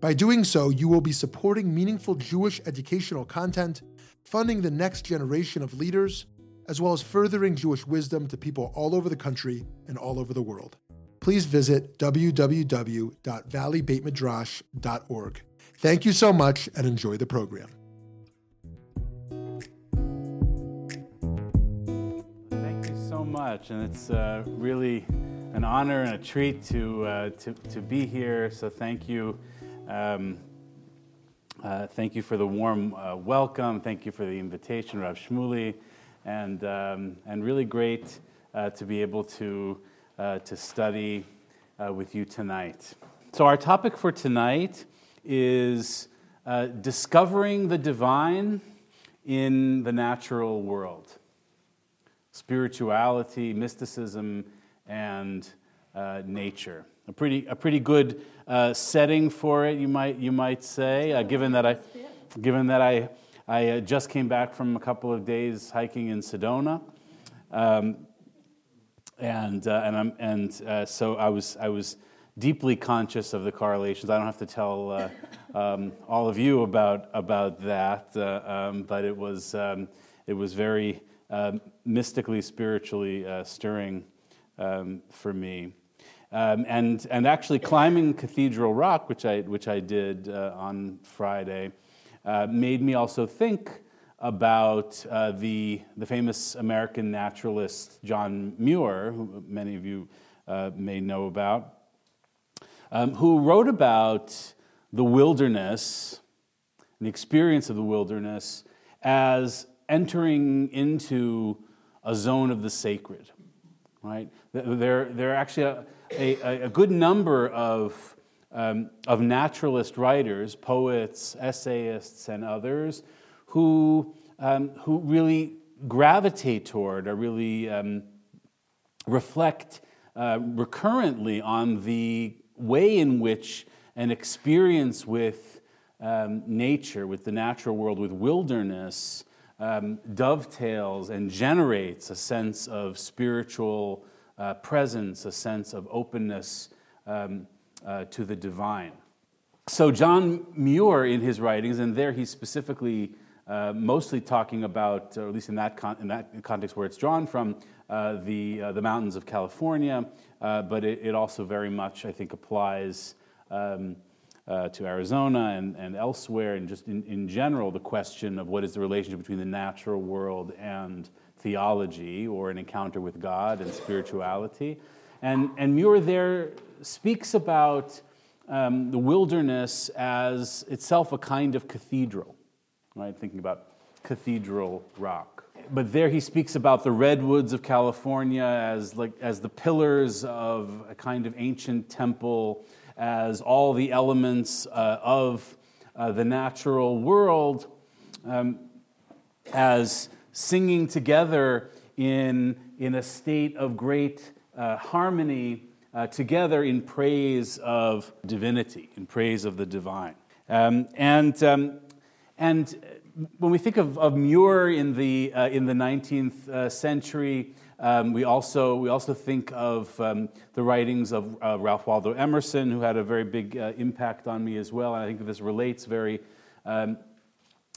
By doing so, you will be supporting meaningful Jewish educational content, funding the next generation of leaders, as well as furthering Jewish wisdom to people all over the country and all over the world please visit www.valleybeitmidrash.org. Thank you so much and enjoy the program. Thank you so much, and it's uh, really an honor and a treat to, uh, to, to be here. So thank you. Um, uh, thank you for the warm uh, welcome. Thank you for the invitation, Rav Shmuly, and, um, and really great uh, to be able to uh, to study uh, with you tonight. So, our topic for tonight is uh, discovering the divine in the natural world spirituality, mysticism, and nature. A pretty, a pretty good uh, setting for it, you might, you might say, uh, given that I, given that I, I just came back from a couple of days hiking in Sedona. Um, and uh, and I'm, and uh, so I was I was deeply conscious of the correlations. I don't have to tell uh, um, all of you about about that, uh, um, but it was um, it was very mystically, spiritually uh, stirring um, for me. Um, and and actually climbing Cathedral Rock, which I which I did uh, on Friday, made me also think about uh, the, the famous American naturalist John Muir, who many of you uh, may know about, um, who wrote about the wilderness, the experience of the wilderness, as entering into a zone of the sacred. Right? There, there are actually a, a, a good number of, um, of naturalist writers, poets, essayists, and others who, um, who really gravitate toward or really um, reflect uh, recurrently on the way in which an experience with um, nature, with the natural world, with wilderness, um, dovetails and generates a sense of spiritual uh, presence, a sense of openness um, uh, to the divine. So, John Muir, in his writings, and there he's specifically uh, mostly talking about, or at least in that, con- in that context where it's drawn from, uh, the, uh, the mountains of California, uh, but it, it, also very much, I think, applies um, uh, to Arizona and, and elsewhere, and just in, in general, the question of what is the relationship between the natural world and theology or an encounter with God and spirituality. And, and Muir there speaks about um, the wilderness as itself a kind of cathedral right? Thinking about Cathedral Rock. But there he speaks about the redwoods of California as, like, as the pillars of a kind of ancient temple, as all the elements uh, of uh, the natural world, um, as singing together in, in a state of great uh, harmony uh, together in praise of divinity, in praise of the divine. Um, and um, and when we think of, of Muir in the, uh, in the 19th uh, century, um, we, also, we also think of um, the writings of uh, Ralph Waldo Emerson, who had a very big uh, impact on me as well. And I think this relates very um,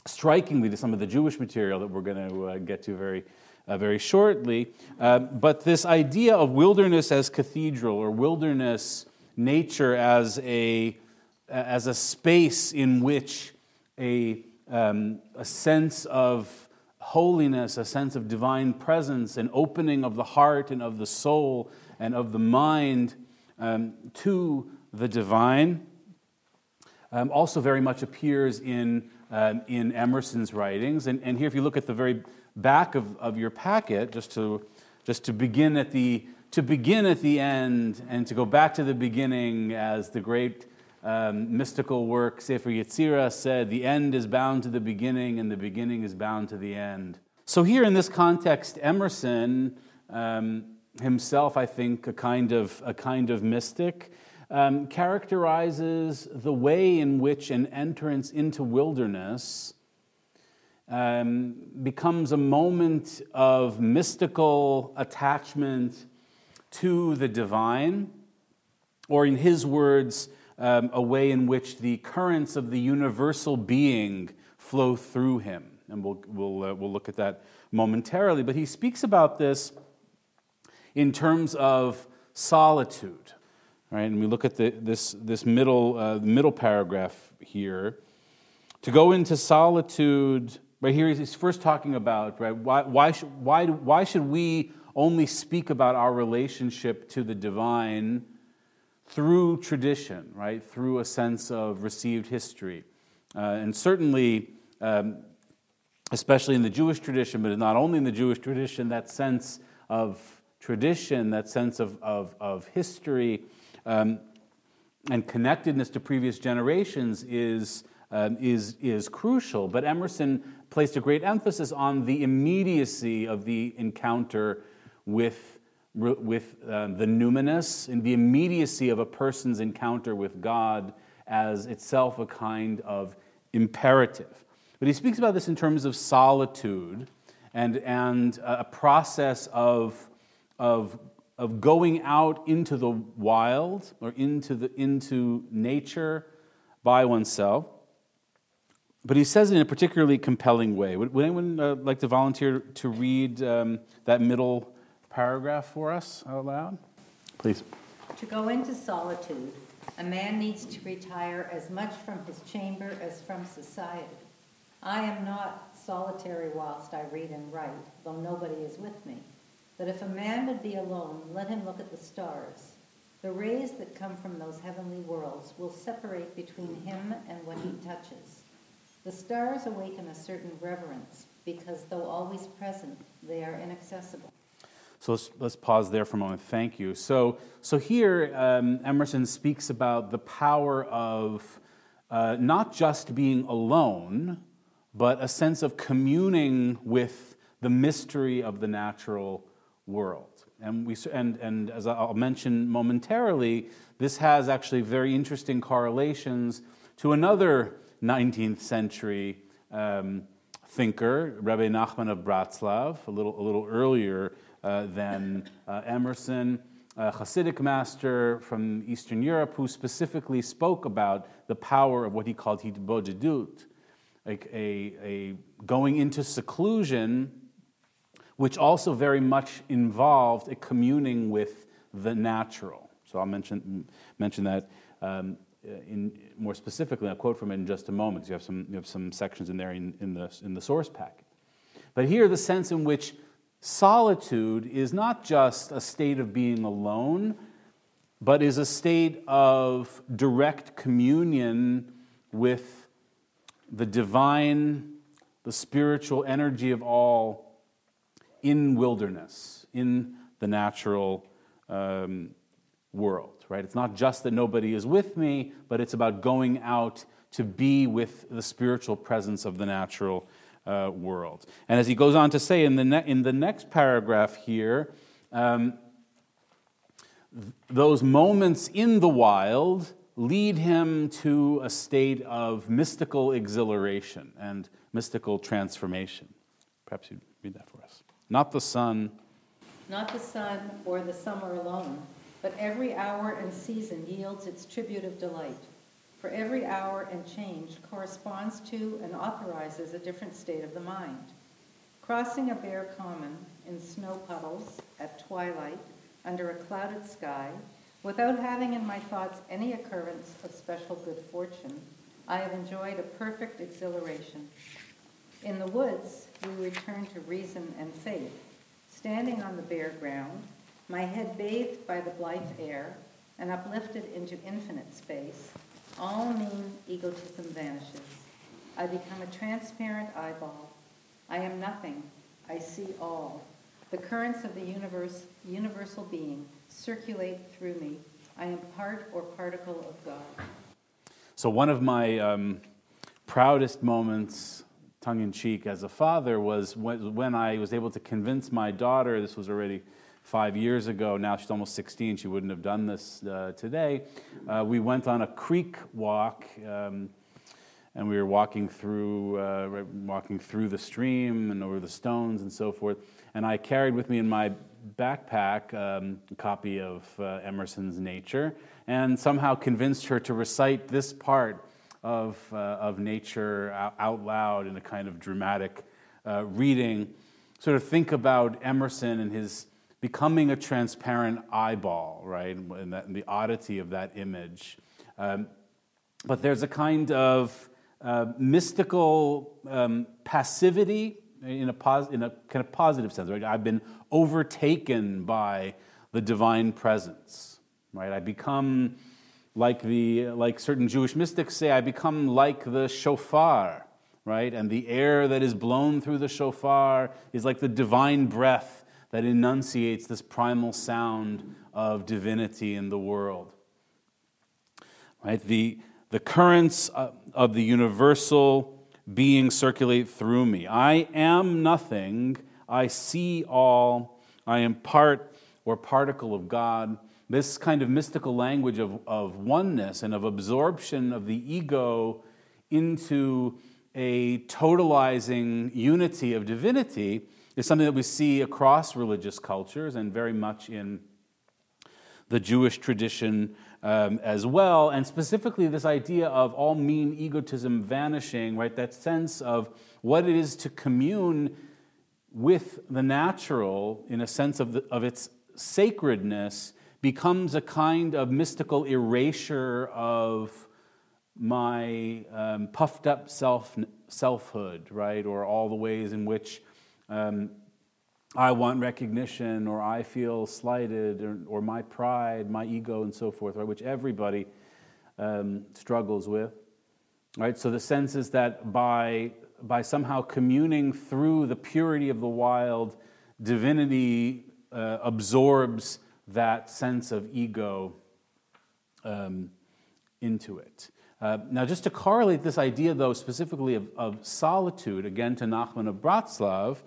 strikingly to some of the Jewish material that we're going to uh, get to very, uh, very shortly. but this idea of wilderness as cathedral or wilderness nature as a, as a space in which a um, a sense of holiness, a sense of divine presence, an opening of the heart and of the soul and of the mind um, to the divine. Um, also, very much appears in, um, in Emerson's writings. And, and here, if you look at the very back of, of your packet, just to, just to begin at the to begin at the end and to go back to the beginning as the great um, mystical work, Sefer Yetzirah, said, The end is bound to the beginning, and the beginning is bound to the end. So, here in this context, Emerson um, himself, I think, a kind of, a kind of mystic, um, characterizes the way in which an entrance into wilderness um, becomes a moment of mystical attachment to the divine, or in his words, um, a way in which the currents of the universal being flow through him. And we'll, we'll, uh, we'll look at that momentarily. But he speaks about this in terms of solitude. Right? And we look at the, this, this middle, uh, middle paragraph here. To go into solitude, right here he's first talking about, right, why, why, should, why, why should we only speak about our relationship to the divine through tradition, right? Through a sense of received history. Uh, and certainly, um, especially in the Jewish tradition, but not only in the Jewish tradition, that sense of tradition, that sense of, of, of history um, and connectedness to previous generations is, um, is, is crucial. But Emerson placed a great emphasis on the immediacy of the encounter with with uh, the numinous and the immediacy of a person's encounter with God as itself a kind of imperative. But he speaks about this in terms of solitude and, and a process of, of, of going out into the wild or into, the, into nature by oneself. But he says it in a particularly compelling way. Would, would anyone uh, like to volunteer to read um, that middle paragraph for us out loud? Please. To go into solitude, a man needs to retire as much from his chamber as from society. I am not solitary whilst I read and write, though nobody is with me. But if a man would be alone, let him look at the stars. The rays that come from those heavenly worlds will separate between him and what he touches. The stars awaken a certain reverence, because though always present, they are inaccessible. So let's, let's pause there for a moment. Thank you. So, so here, um, Emerson speaks about the power of uh, not just being alone, but a sense of communing with the mystery of the natural world. And, we, and, and as I'll mention momentarily, this has actually very interesting correlations to another 19th century um, thinker, Rebbe Nachman of Bratslav, a little, a little earlier than uh, Emerson, a Hasidic master from Eastern Europe who specifically spoke about the power of what he called hitbodedut, like a, a going into seclusion, which also very much involved a communing with the natural. So I'll mention, mention that um, in, more specifically. I'll quote from it in just a moment you have some, you have some sections in there in, in, the, in the source packet. But here, the sense in which Solitude is not just a state of being alone, but is a state of direct communion with the divine, the spiritual energy of all in wilderness, in the natural um, world, right? It's not just that nobody is with me, but it's about going out to be with the spiritual presence of the natural uh, world. And as he goes on to say in the, ne- in the next paragraph here, um, th- those moments in the wild lead him to a state of mystical exhilaration and mystical transformation. Perhaps you'd read that for us. Not the sun. Not the sun or the summer alone, but every hour and season yields its tribute of delight for every hour and change corresponds to and authorizes a different state of the mind. Crossing a bare common in snow puddles at twilight under a clouded sky, without having in my thoughts any occurrence of special good fortune, I have enjoyed a perfect exhilaration. In the woods, we return to reason and faith, standing on the bare ground, my head bathed by the blithe air and uplifted into infinite space, all mean egotism vanishes. I become a transparent eyeball. I am nothing. I see all. The currents of the universe, universal being circulate through me. I am part or particle of God. So, one of my um, proudest moments, tongue in cheek, as a father was when I was able to convince my daughter, this was already five years ago, now she's almost 16, she wouldn't have done this uh, today. Uh, we went on a creek walk. Um, and we were walking through, uh, walking through the stream and over the stones and so forth. And I carried with me in my backpack um, a copy of uh, Emerson's Nature and somehow convinced her to recite this part of, uh, of Nature out loud in a kind of dramatic uh, reading. Sort of think about Emerson and his becoming a transparent eyeball, right, and, that, and the oddity of that image. Um, but there's a kind of uh, mystical um, passivity in a, pos- in a kind of positive sense, right? I've been overtaken by the divine presence, right? I become like the like certain Jewish mystics say, I become like the shofar, right? And the air that is blown through the shofar is like the divine breath that enunciates this primal sound of divinity in the world. Right? The, the currents uh, of the universal being circulate through me. I am nothing. I see all. I am part or particle of God. This kind of mystical language of, of oneness and of absorption of the ego into a totalizing unity of divinity is something that we see across religious cultures and very much in the Jewish tradition um, as well, and specifically this idea of all mean egotism vanishing, right? That sense of what it is to commune with the natural in a sense of, the, of its sacredness becomes a kind of mystical erasure of my um, puffed up self selfhood, right? Or all the ways in which um, I want recognition or I feel slighted or, or my pride, my ego, and so forth, right, which everybody um, struggles with. Right? So the sense is that by, by somehow communing through the purity of the wild, divinity uh, absorbs that sense of ego um, into it. Uh, now, just to correlate this idea, though, specifically of, of solitude, again to Nachman of Bratslav,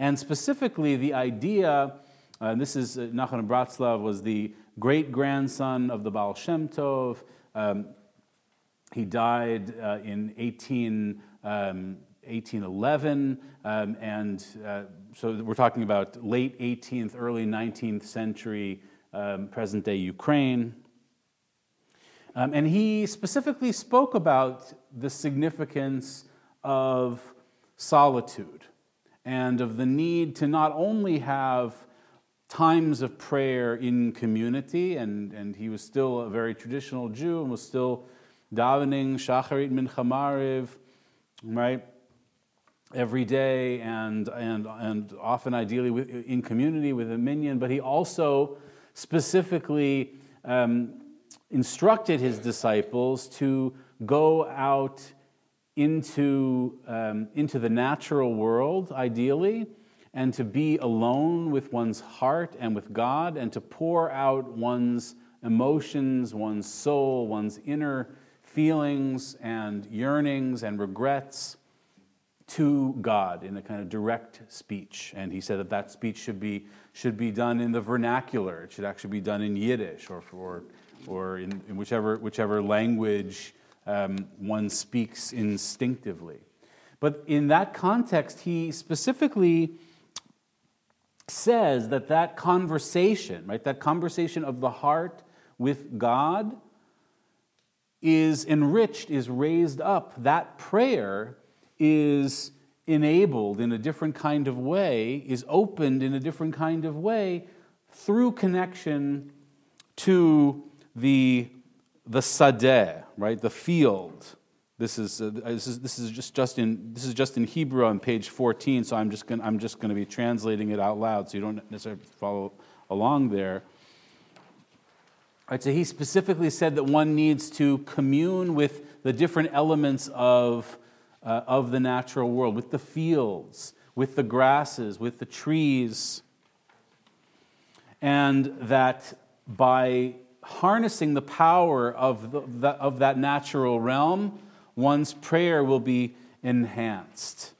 and specifically, the idea, uh, this is uh, Nachman Bratslav was the great grandson of the Baal Shem Tov. Um, he died uh, in 18, um, 1811, um, and uh, so we're talking about late 18th, early 19th century, um, present day Ukraine. Um, and he specifically spoke about the significance of solitude and of the need to not only have times of prayer in community, and, and he was still a very traditional Jew and was still davening Shacharit Mincha Mariv, right, every day, and, and, and often ideally with, in community with a minyan, but he also specifically um, instructed his disciples to go out into, um, into the natural world, ideally, and to be alone with one's heart and with God, and to pour out one's emotions, one's soul, one's inner feelings and yearnings and regrets to God in a kind of direct speech. And he said that that speech should be, should be done in the vernacular. It should actually be done in Yiddish or, or, or in, in whichever, whichever language um, one speaks instinctively. But in that context, he specifically says that that conversation, right, that conversation of the heart with God is enriched, is raised up. That prayer is enabled in a different kind of way, is opened in a different kind of way through connection to the, the sadeh, right? The field. This is, uh, this is, this is just, just in this is just in Hebrew on page 14, so I'm just going I'm just going to be translating it out loud, so you don't necessarily follow along there. Right, so he specifically said that one needs to commune with the different elements of, uh, of the natural world, with the fields, with the grasses, with the trees, and that by harnessing the power of, the, the, of that natural realm, one's prayer will be enhanced.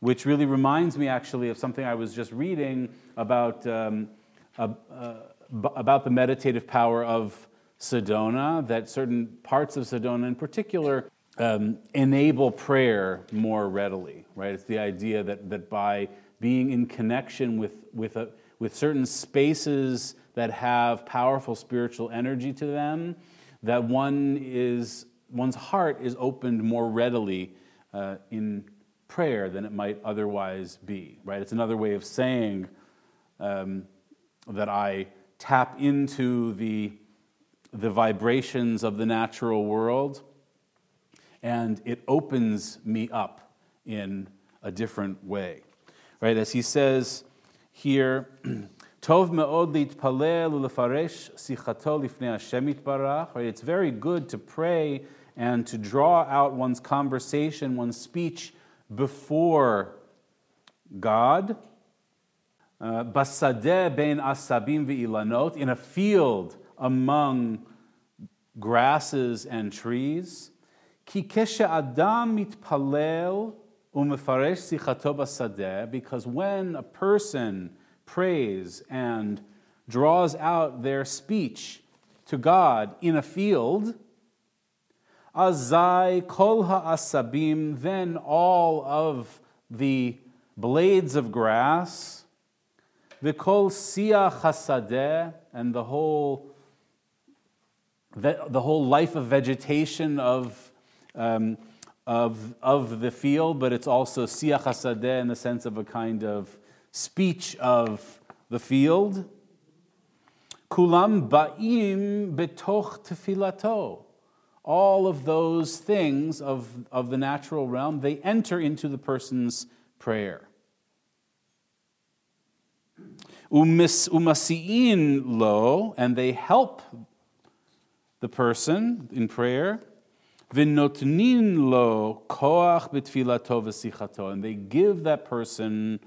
Which really reminds me actually of something I was just reading about, um, uh, about the meditative power of Sedona, that certain parts of Sedona in particular um, enable prayer more readily, right? It's the idea that, that by being in connection with, with, a, with certain spaces that have powerful spiritual energy to them, that one is, one's heart is opened more readily uh, in prayer than it might otherwise be, right? It's another way of saying um, that I tap into the, the vibrations of the natural world and it opens me up in a different way. Right? As he says here, Tov me'od litpalel ulefaresh sichato lifnei Hashem itbarach. Right? It's very good to pray and to draw out one's conversation, one's speech before God. Uh, basadeh ben asabim ve'ilanot, in a field among grasses and trees. Ki keshe adam mitpalel umefaresh sichato basadeh, because when a person prays and draws out their speech to God in a field, azai kol ha'asabim, then all of the blades of grass, the kol siach hasadeh, and the whole, the, the whole life of vegetation of um, of, of the field, but it's also siach hasadeh in the sense of a kind of speech of the field. Kulam ba'im betoch tefilato. All of those things of, of the natural realm, they enter into the person's prayer. Umasi'in lo, and they help the person in prayer. V'notnin lo koach b'tfilato v'sichato. And they give that person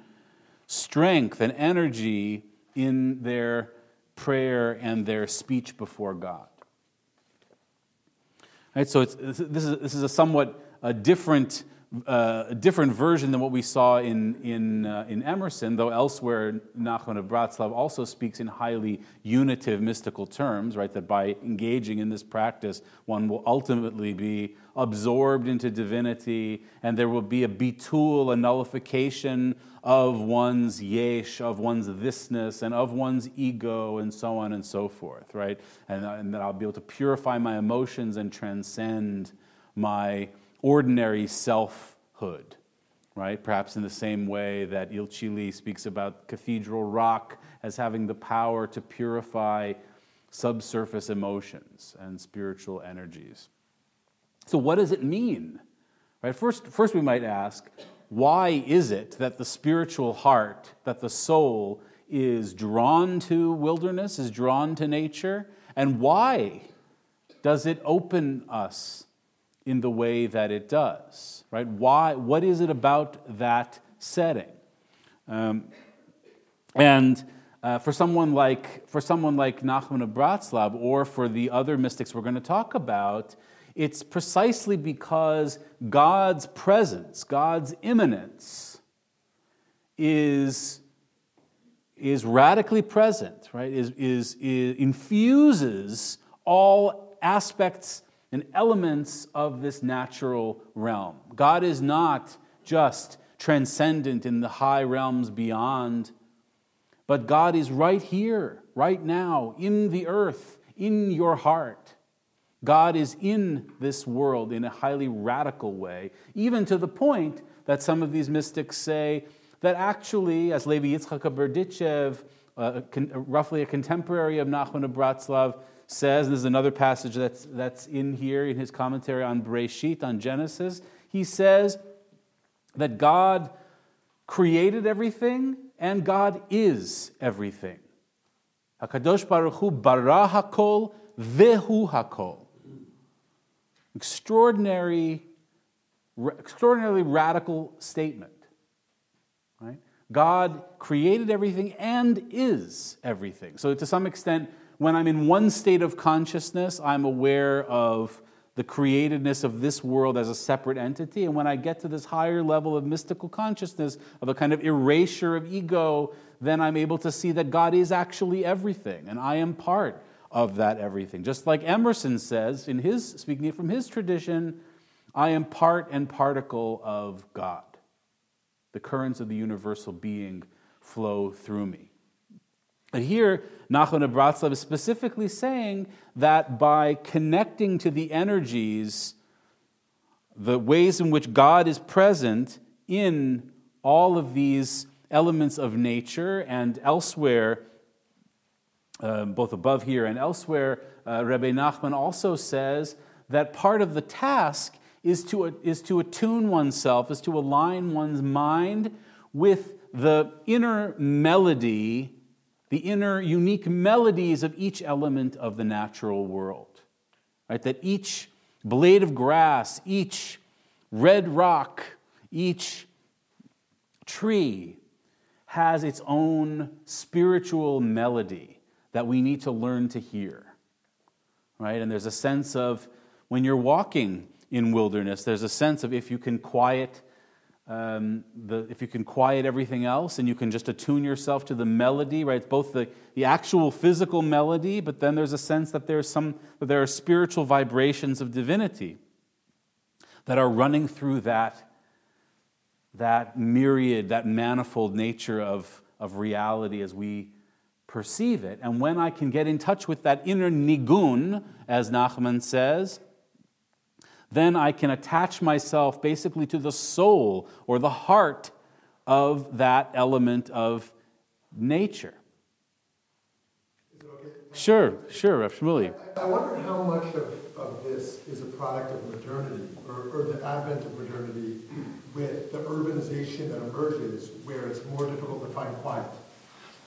strength and energy in their prayer and their speech before God. Right, so this, is, this is a somewhat a different uh, a different version than what we saw in, in, uh, in Emerson, though elsewhere Nachman of Bratslav also speaks in highly unitive mystical terms, right? That by engaging in this practice, one will ultimately be absorbed into divinity, and there will be a bitul, a nullification of one's yesh, of one's thisness, and of one's ego, and so on and so forth, right? And, uh, and that I'll be able to purify my emotions and transcend my ordinary selfhood, right? Perhaps in the same way that Il Chili speaks about cathedral rock as having the power to purify subsurface emotions and spiritual energies. So, what does it mean? Right? First, first, we might ask, why is it that the spiritual heart, that the soul, is drawn to wilderness, is drawn to nature? And why does it open us in the way that it does, right? Why, what is it about that setting? Um, and uh, for someone like for someone like Nachman of Bratslav, or for the other mystics we're going to talk about, it's precisely because God's presence, God's immanence, is is radically present, right? Is, is, is infuses all aspects and elements of this natural realm. God is not just transcendent in the high realms beyond, but God is right here, right now, in the earth, in your heart. God is in this world in a highly radical way, even to the point that some of these mystics say that actually, as Levi Yitzchak Berdichev, uh, roughly a contemporary of Nachman of Bratslav, says, and there's another passage that's, that's in here in his commentary on Breshit, on Genesis, he says that God created everything and God is everything. HaKadosh Baruch Hu bara hakol vehu hakol. Extraordinary, extraordinarily radical statement. Right? God created everything and is everything. So, to some extent, when I'm in one state of consciousness, I'm aware of the createdness of this world as a separate entity. And when I get to this higher level of mystical consciousness, of a kind of erasure of ego, then I'm able to see that God is actually everything, and I am part of that everything. Just like Emerson says in his speaking from his tradition, I am part and particle of God. The currents of the universal being flow through me. And here, Nachman of Bratslav is specifically saying that by connecting to the energies, the ways in which God is present in all of these elements of nature and elsewhere, uh, both above here and elsewhere, uh, Rebbe Nachman also says that part of the task is to, is to attune oneself, is to align one's mind with the inner melody the inner unique melodies of each element of the natural world. Right? That each blade of grass, each red rock, each tree has its own spiritual melody that we need to learn to hear. Right? And there's a sense of when you're walking in wilderness, there's a sense of if you can quiet um, the, if you can quiet everything else and you can just attune yourself to the melody, right? It's both the, the actual physical melody, but then there's a sense that there's some that there are spiritual vibrations of divinity that are running through that, that myriad, that manifold nature of, of reality as we perceive it. And when I can get in touch with that inner nigun, as Nachman says, then I can attach myself basically to the soul or the heart of that element of nature. Okay? Sure, sure, Shmuly. I, I wonder how much of, of this is a product of modernity or, or the advent of modernity with the urbanization that emerges where it's more difficult to find quiet.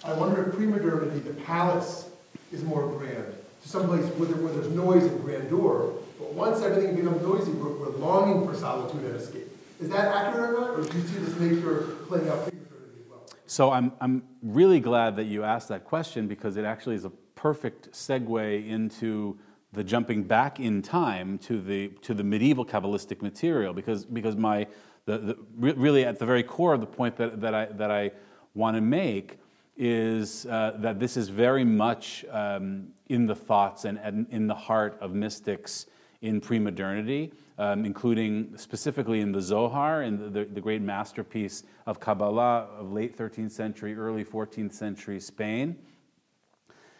I wonder if pre-modernity, the palace is more grand, to some place where, there, where there's noise and grandeur, but once everything becomes noisy, we're, we're longing for solitude and escape. Is that accurate or not? Or do you see this nature playing out figuratively as well? So I'm, I'm really glad that you asked that question because it actually is a perfect segue into the jumping back in time to the, to the medieval Kabbalistic material because, because my, the, the, really at the very core of the point that, that, I, that I want to make is uh, that this is very much um, in the thoughts and, and in the heart of mystics in pre-modernity, um, including specifically in the Zohar, in the, the, the, great masterpiece of Kabbalah of late 13th century, early 14th century Spain,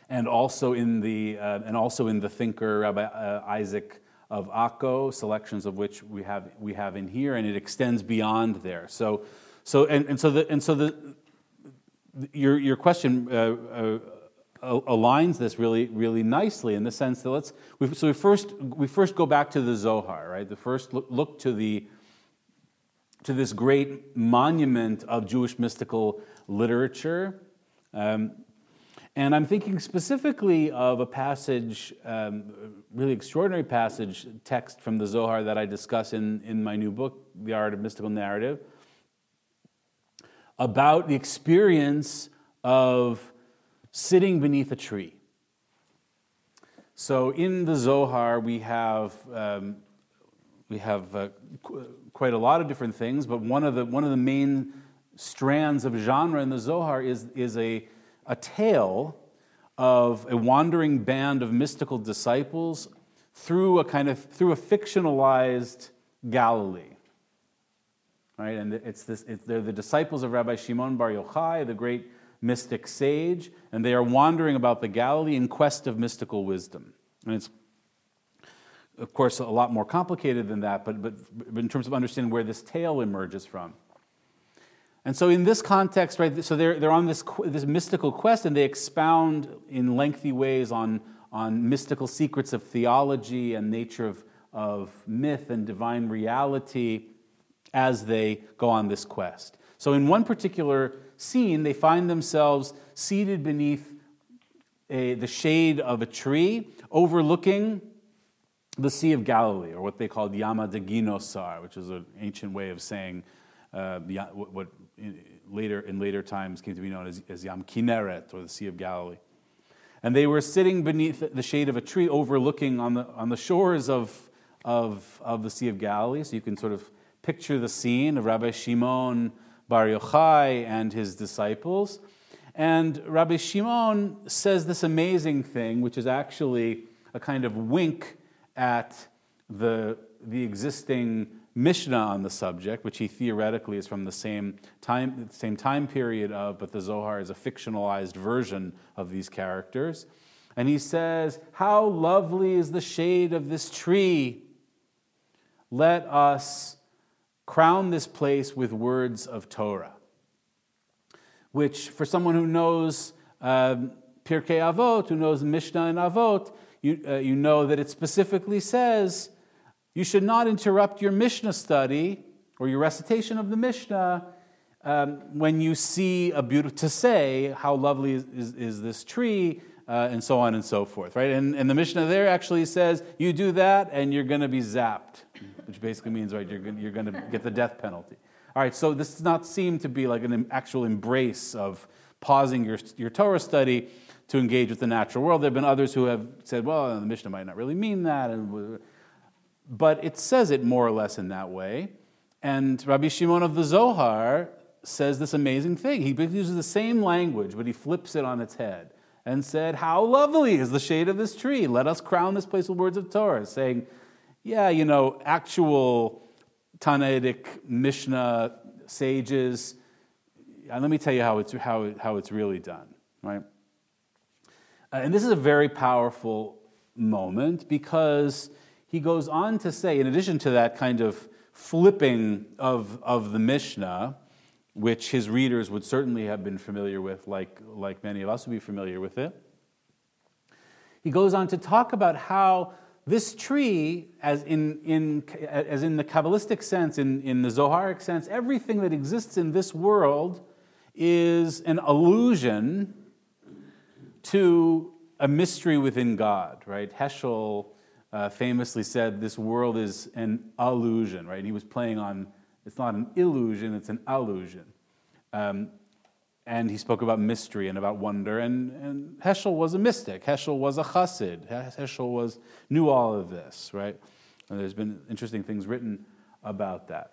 and also in the uh, and also in the thinker Rabbi uh, Isaac of Akko, selections of which we have we have in here, and it extends beyond there. So, so and, and so the and so the your your question. Uh, uh aligns this really, really nicely in the sense that let's, we, so we first, we first go back to the Zohar, right? The first look, look to the, to this great monument of Jewish mystical literature. Um, and I'm thinking specifically of a passage, um, really extraordinary passage, text from the Zohar that I discuss in, in my new book, The Art of Mystical Narrative, about the experience of sitting beneath a tree. So in the Zohar, we have, um, we have uh, qu- quite a lot of different things, but one of the, one of the main strands of genre in the Zohar is, is a, a tale of a wandering band of mystical disciples through a kind of through a fictionalized Galilee. Right, and it's this, it's, they're the disciples of Rabbi Shimon Bar Yochai, the great mystic sage, and they are wandering about the Galilee in quest of mystical wisdom. And it's, of course, a lot more complicated than that, but, but, but in terms of understanding where this tale emerges from. And so, in this context, right, so they're, they're on this, this mystical quest and they expound in lengthy ways on, on mystical secrets of theology and nature of, of myth and divine reality as they go on this quest. So, in one particular scene, they find themselves seated beneath a, the shade of a tree overlooking the Sea of Galilee, or what they called Yama de Ginosar, which is an ancient way of saying uh, what in later, in later times came to be known as, as Yam Kinneret, or the Sea of Galilee. And they were sitting beneath the shade of a tree overlooking on the, on the shores of, of, of the Sea of Galilee. So you can sort of picture the scene of Rabbi Shimon Bar Yochai and his disciples. And Rabbi Shimon says this amazing thing, which is actually a kind of wink at the, the existing Mishnah on the subject, which he theoretically is from the same time, same time period of, but the Zohar is a fictionalized version of these characters. And he says, How lovely is the shade of this tree! Let us crown this place with words of Torah. Which, for someone who knows um, Pirkei Avot, who knows Mishnah and Avot, you, uh, you know that it specifically says you should not interrupt your Mishnah study or your recitation of the Mishnah um, when you see a beautiful, to say how lovely is, is, is this tree, uh, and so on and so forth, right? And, and the Mishnah there actually says you do that and you're going to be zapped, which basically means, right, you're going you're to get the death penalty. All right, so this does not seem to be like an actual embrace of pausing your, your Torah study to engage with the natural world. There have been others who have said, well, the Mishnah might not really mean that. And, but it says it more or less in that way. And Rabbi Shimon of the Zohar says this amazing thing. He uses the same language, but he flips it on its head and said, How lovely is the shade of this tree. Let us crown this place with words of Torah, saying, Yeah, you know, actual Tannaitic Mishnah sages, and let me tell you how it's, how, how it's really done, right? Uh, and this is a very powerful moment because he goes on to say, in addition to that kind of flipping of, of the Mishnah, which his readers would certainly have been familiar with, like, like many of us would be familiar with it, he goes on to talk about how this tree, as in, in, as in the Kabbalistic sense, in, in the Zoharic sense, everything that exists in this world is an allusion to a mystery within God, right? Heschel uh, famously said this world is an illusion, right? And he was playing on, it's not an illusion, it's an allusion. Um, and he spoke about mystery and about wonder. And, and Heschel was a mystic. Heschel was a chassid. Heschel was, knew all of this, right? And there's been interesting things written about that.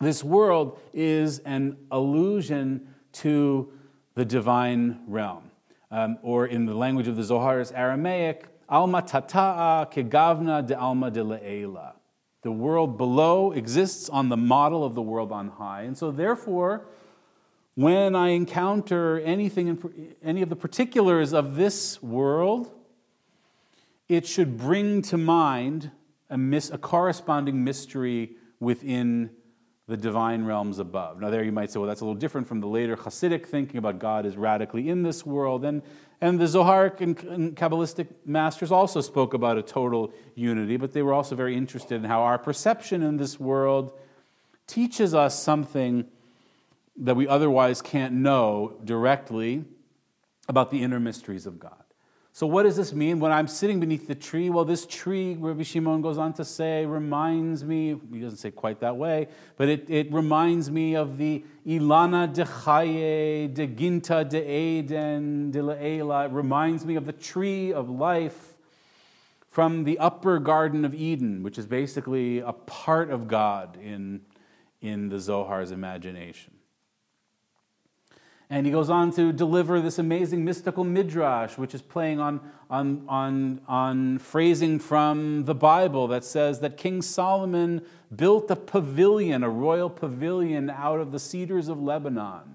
This world is an allusion to the divine realm um, or in the language of the Zohar is Aramaic, alma tata'a kegavna de alma de le'ela. The world below exists on the model of the world on high. And so, therefore, when I encounter anything, in, any of the particulars of this world, it should bring to mind a, mis, a corresponding mystery within the divine realms above. Now, there you might say, well, that's a little different from the later Hasidic thinking about God is radically in this world. And, and the Zoharic and, and Kabbalistic masters also spoke about a total unity, but they were also very interested in how our perception in this world teaches us something that we otherwise can't know directly about the inner mysteries of God. So, what does this mean? When I'm sitting beneath the tree, well, this tree, Rabbi Shimon goes on to say, reminds me, he doesn't say quite that way, but it, it reminds me of the Ilana de Chaye, de Ginta de Eden, de La'ela. It reminds me of the tree of life from the upper Garden of Eden, which is basically a part of God in, in the Zohar's imagination. And he goes on to deliver this amazing mystical midrash, which is playing on, on, on, on phrasing from the Bible that says that King Solomon built a pavilion, a royal pavilion, out of the cedars of Lebanon,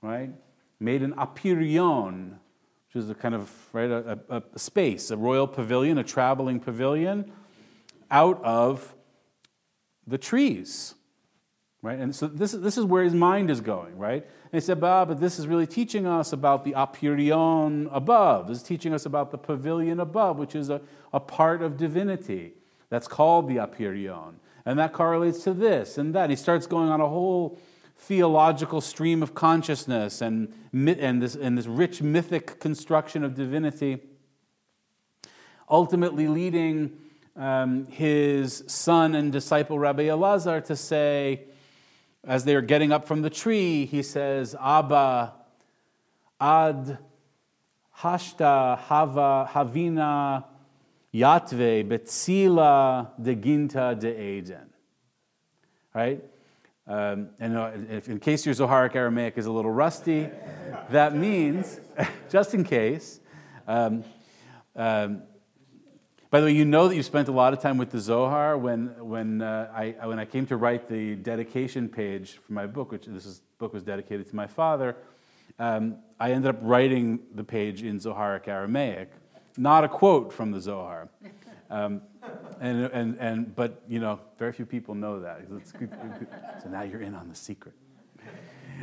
right? Made an apirion, which is a kind of right, a, a, a space, a royal pavilion, a traveling pavilion, out of the trees. Right? And so this, this is where his mind is going, right? He said, bah, but this is really teaching us about the apirion above. This is teaching us about the pavilion above, which is a, a part of divinity. That's called the apirion. And that correlates to this and that. He starts going on a whole theological stream of consciousness and, and, this, and this rich mythic construction of divinity, ultimately leading um, his son and disciple Rabbi Elazar to say, as they are getting up from the tree, he says, Abba, Ad hashta hava havina yatve betzila de ginta de Eden. Right? Um, and uh, if, in case your Zoharic Aramaic is a little rusty, that means, just in case, um, um, by the way, you know that you spent a lot of time with the Zohar when, when, uh, I, when I came to write the dedication page for my book, which this is, book was dedicated to my father. Um, I ended up writing the page in Zoharic Aramaic, not a quote from the Zohar. Um, and, and, and, but, you know, very few people know that. So now you're in on the secret.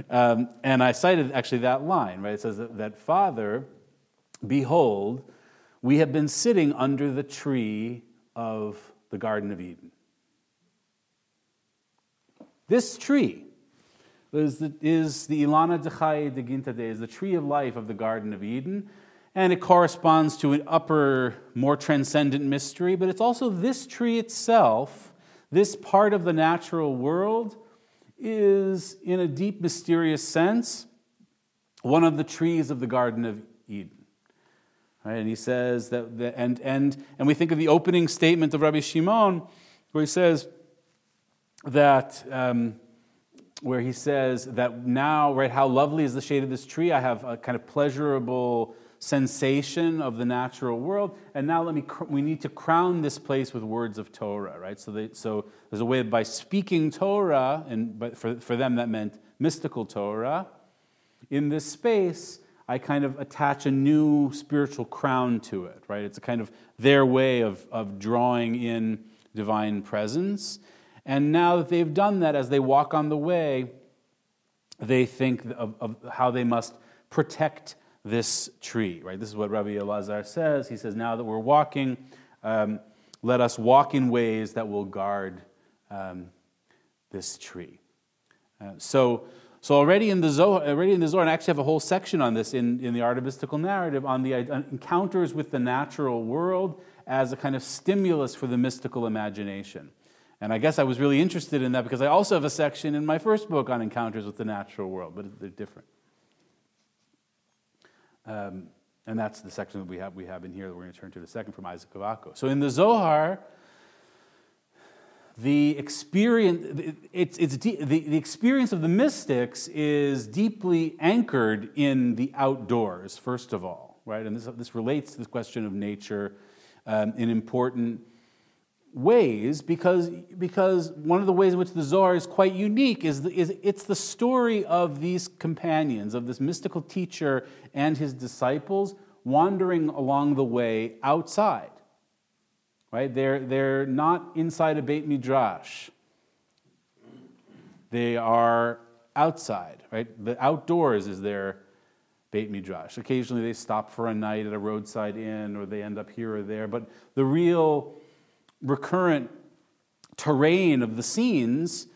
Um, and I cited actually that line, right? It says that, that Father, behold, we have been sitting under the tree of the Garden of Eden. This tree is the, Ilana Dechai de Gintade, is the tree of life of the Garden of Eden, and it corresponds to an upper, more transcendent mystery, but it's also this tree itself, this part of the natural world, is, in a deep, mysterious sense, one of the trees of the Garden of Eden. Right? And he says that, the, and, and, and we think of the opening statement of Rabbi Shimon, where he says that, um, where he says that now, right, how lovely is the shade of this tree? I have a kind of pleasurable sensation of the natural world. And now let me, we need to crown this place with words of Torah, right? So, they, so there's a way by speaking Torah, and but for, for them that meant mystical Torah. In this space, I kind of attach a new spiritual crown to it, right? It's a kind of their way of, of drawing in divine presence. And now that they've done that, as they walk on the way, they think of, of how they must protect this tree, right? This is what Rabbi Elazar says. He says, now that we're walking, um, let us walk in ways that will guard um, this tree. Uh, so, so already in the Zohar, already in the Zohar, and I actually have a whole section on this in, in the Art of Mystical Narrative on the uh, encounters with the natural world as a kind of stimulus for the mystical imagination. And I guess I was really interested in that because I also have a section in my first book on encounters with the natural world, but they're different. Um, and that's the section that we have, we have in here that we're going to turn to in a second from Isaac of Akko. So in the Zohar, the experience, it's, it's de- the, the experience of the mystics is deeply anchored in the outdoors, first of all, right? And this, this relates to the question of nature um, in important ways because, because one of the ways in which the Zohar is quite unique is, the, is it's the story of these companions, of this mystical teacher and his disciples wandering along the way outside right? They're, they're not inside a Beit Midrash. They are outside, right? The outdoors is their Beit Midrash. Occasionally they stop for a night at a roadside inn or they end up here or there, but the real recurrent terrain of the scenes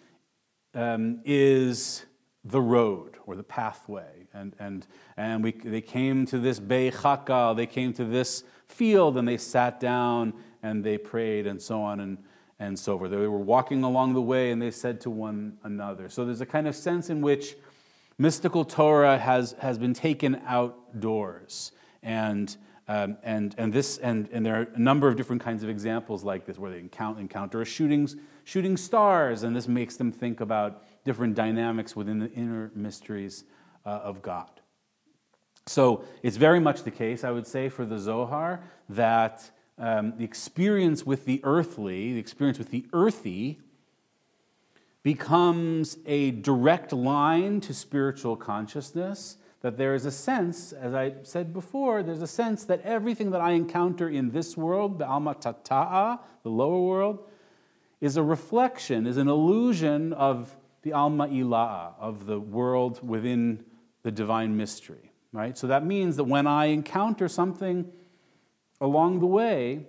um, is the road or the pathway. And, and, and we, they came to this Bei Chakal, they came to this field and they sat down and they prayed and so on and, and so forth. They were walking along the way and they said to one another. So there's a kind of sense in which mystical Torah has, has been taken outdoors. And, um, and, and, this, and, and there are a number of different kinds of examples like this where they encounter, encounter shooting, shooting stars, and this makes them think about different dynamics within the inner mysteries uh, of God. So it's very much the case, I would say, for the Zohar that um, the experience with the earthly, the experience with the earthy, becomes a direct line to spiritual consciousness. That there is a sense, as I said before, there's a sense that everything that I encounter in this world, the Alma Tata'a, the lower world, is a reflection, is an illusion of the Alma Ila'a, of the world within the divine mystery. Right? So that means that when I encounter something along the way,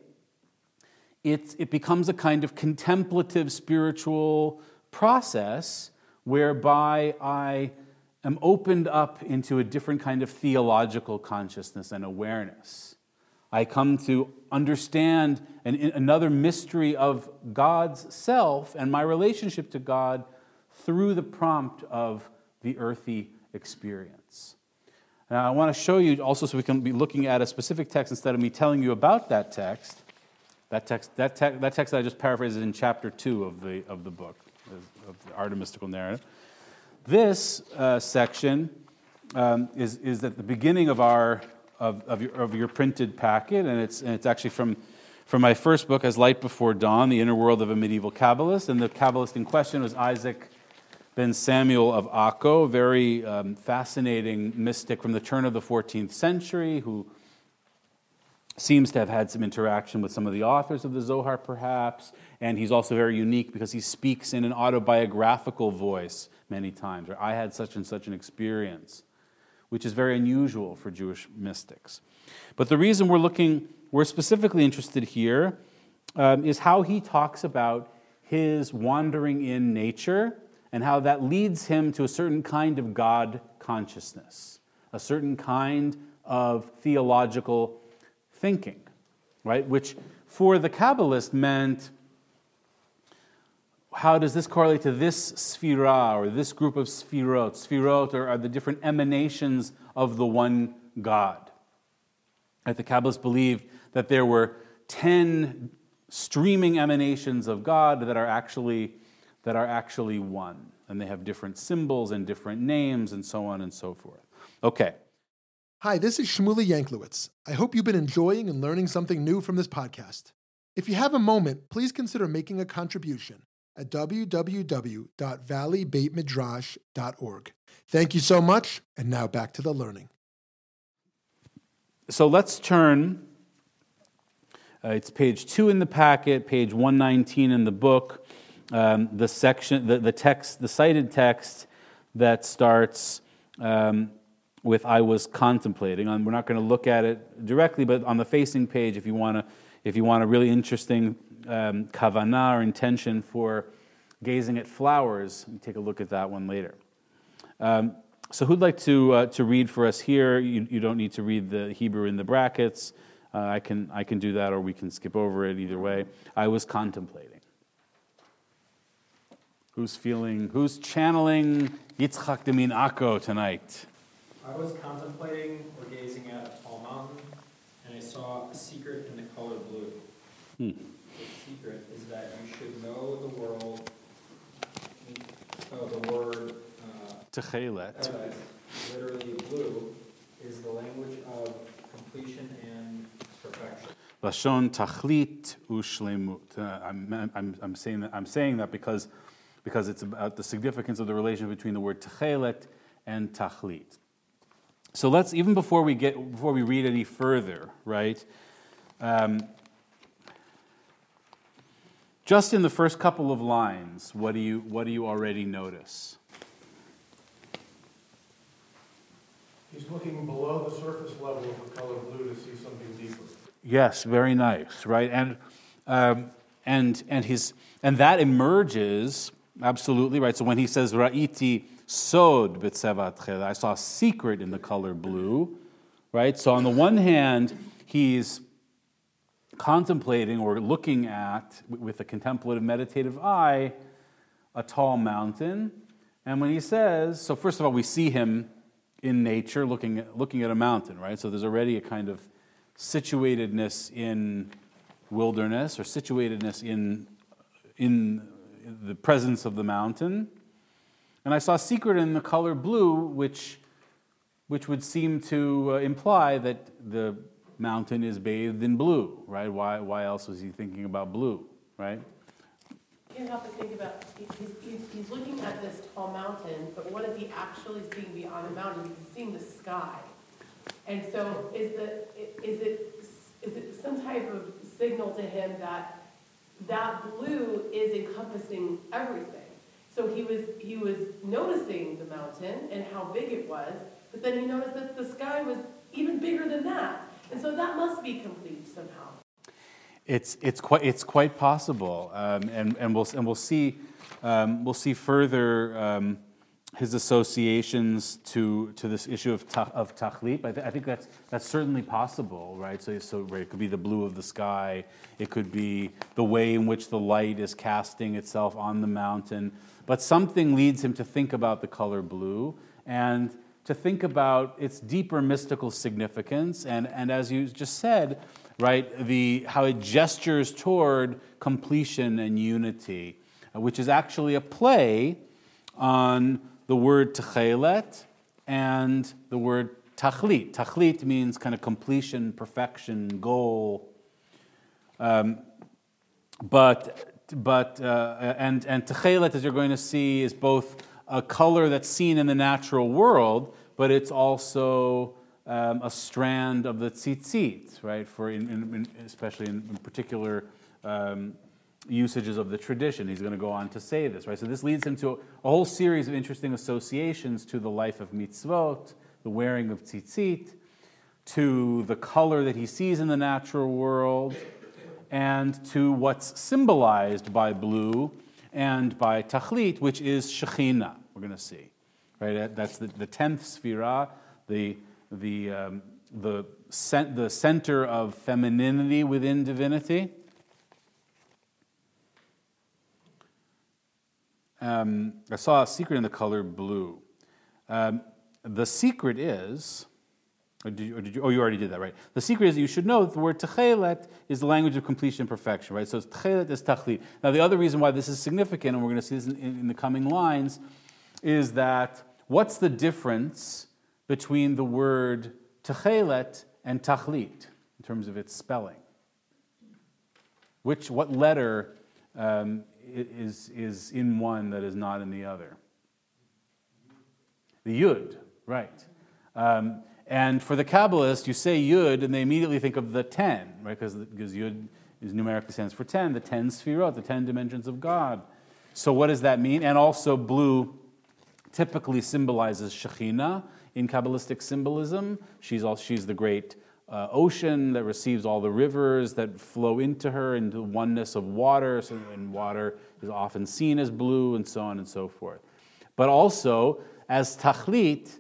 it, it becomes a kind of contemplative spiritual process whereby I am opened up into a different kind of theological consciousness and awareness. I come to understand an, another mystery of God's self and my relationship to God through the prompt of the earthy experience. Now, I want to show you also so we can be looking at a specific text instead of me telling you about that text. That text, that, te- that text that I just paraphrased is in chapter 2 of the, of the book, of the Art of Mystical Narrative. This uh, section um, is, is at the beginning of, our, of, of, your, of your printed packet, and it's, and it's actually from, from my first book, As Light Before Dawn, The Inner World of a Medieval Kabbalist. And the Kabbalist in question was Isaac ben Samuel of Akko, very um, fascinating mystic from the turn of the 14th century who seems to have had some interaction with some of the authors of the Zohar, perhaps. And he's also very unique because he speaks in an autobiographical voice many times, or I had such and such an experience, which is very unusual for Jewish mystics. But the reason we're looking, we're specifically interested here, um, is how he talks about his wandering in nature and how that leads him to a certain kind of God consciousness, a certain kind of theological thinking, right? Which for the Kabbalist meant how does this correlate to this sphira or this group of sphirot? Sphirot are, are the different emanations of the one God. Right? The Kabbalists believed that there were 10 streaming emanations of God that are actually, that are actually one. And they have different symbols and different names and so on and so forth. Okay. Hi, this is Shmuly Yanklowitz. I hope you've been enjoying and learning something new from this podcast. If you have a moment, please consider making a contribution at www.valleybeitmidrash.org. Thank you so much, and now back to the learning. So let's turn. Uh, it's page two in the packet, page 119 in the book. Um, the section, the, the text, the cited text that starts um, with "I was contemplating." And we're not going to look at it directly, but on the facing page, if you want to, if you want a really interesting um, kavanah or intention for gazing at flowers. Take a look at that one later. Um, so, who'd like to, uh, to read for us here? You, you don't need to read the Hebrew in the brackets. Uh, I, can, I can do that, or we can skip over it either way. I was contemplating. Who's feeling, who's channeling Yitzchak Demin Akko tonight? I was contemplating or gazing at a tall mountain, and I saw a secret in the color blue. Hmm the secret is that you should know the world, oh, the word uh, Techelet, literally blue, is the language of completion and perfection. Lashon tachlit ushlemut. Uh, I'm, I'm, I'm, saying that, I'm saying that because, because it's about the significance of the relation between the word techelet and tachlit. So let's, even before we, get, before we read any further, right, um, just in the first couple of lines, what do you, what do you already notice? He's looking below the surface level of the color blue to see something deeper. Yes, very nice, right? And, um, and, and, his, and that emerges, absolutely, right? So when he says, Ra'iti sod betzevat I saw a secret in the color blue, right? So on the one hand, he's contemplating or looking at, with a contemplative meditative eye, a tall mountain. And when he says, so first of all, we see him in nature looking at, looking at a mountain, right? So there's already a kind of situatedness in wilderness or situatedness in, in the presence of the mountain. And I saw secret in the color blue, which, which would seem to uh, imply that the mountain is bathed in blue, right? Why, why else was he thinking about blue, right? Can't help but think about, he's, he's, he's looking at this tall mountain, but what is he actually seeing beyond the mountain? He's seeing the sky. And so is, the, is, it, is it some type of signal to him that that blue is encompassing everything? So he was, he was noticing the mountain and how big it was, but then he noticed that the sky was even bigger than that. And so that must be complete somehow. It's, it's, quite, it's quite possible. Um, and, and, we'll, and we'll, see, um, we'll see further um, his associations to, to this issue of, ta- of tachlit. I, th- I think that's, that's certainly possible, right? So, so right, it could be the blue of the sky, it could be the way in which the light is casting itself on the mountain. But something leads him to think about the color blue. And to think about its deeper mystical significance. And, and as you just said, right, the, how it gestures toward completion and unity, which is actually a play on the word techelet and the word tachlit. Tachlit means kind of completion, perfection, goal. Um, but but uh, and and techelet, as you're going to see, is both a color that's seen in the natural world, but it's also um, a strand of the tzitzit, right? For in, in, especially in, in particular um, usages of the tradition. He's going to go on to say this, right? So this leads him to a, whole series of interesting associations to the life of mitzvot, the wearing of tzitzit, to the color that he sees in the natural world, and to what's symbolized by blue and by tachlit, which is Shekhinah, we're going to see. Right? That's the, the 10th sphira, the, the, um, the, cent, the center of femininity within divinity. Um, I saw a secret in the color blue. Um, the secret is, or did, you, or did, you, oh, you already did that, right? The secret is you should know that the word techelet is the language of completion and perfection, right? So techelet is tachlit. Now, the other reason why this is significant, and we're going to see this in, in, the coming lines, is that what's the difference between the word techelet and tachlit in terms of its spelling? Which, what letter um, is, is in one that is not in the other? The yud, right. Um, and for the Kabbalist, you say Yud, and they immediately think of the 10, right? Because, Yud is numerically stands for 10, the 10 sphirot, the 10 dimensions of God. So what does that mean? And also blue typically symbolizes Shekhinah in Kabbalistic symbolism. She's, all, she's the great uh, ocean that receives all the rivers that flow into her, into oneness of water, so, and water is often seen as blue, and so on and so forth. But also, as Tachlit,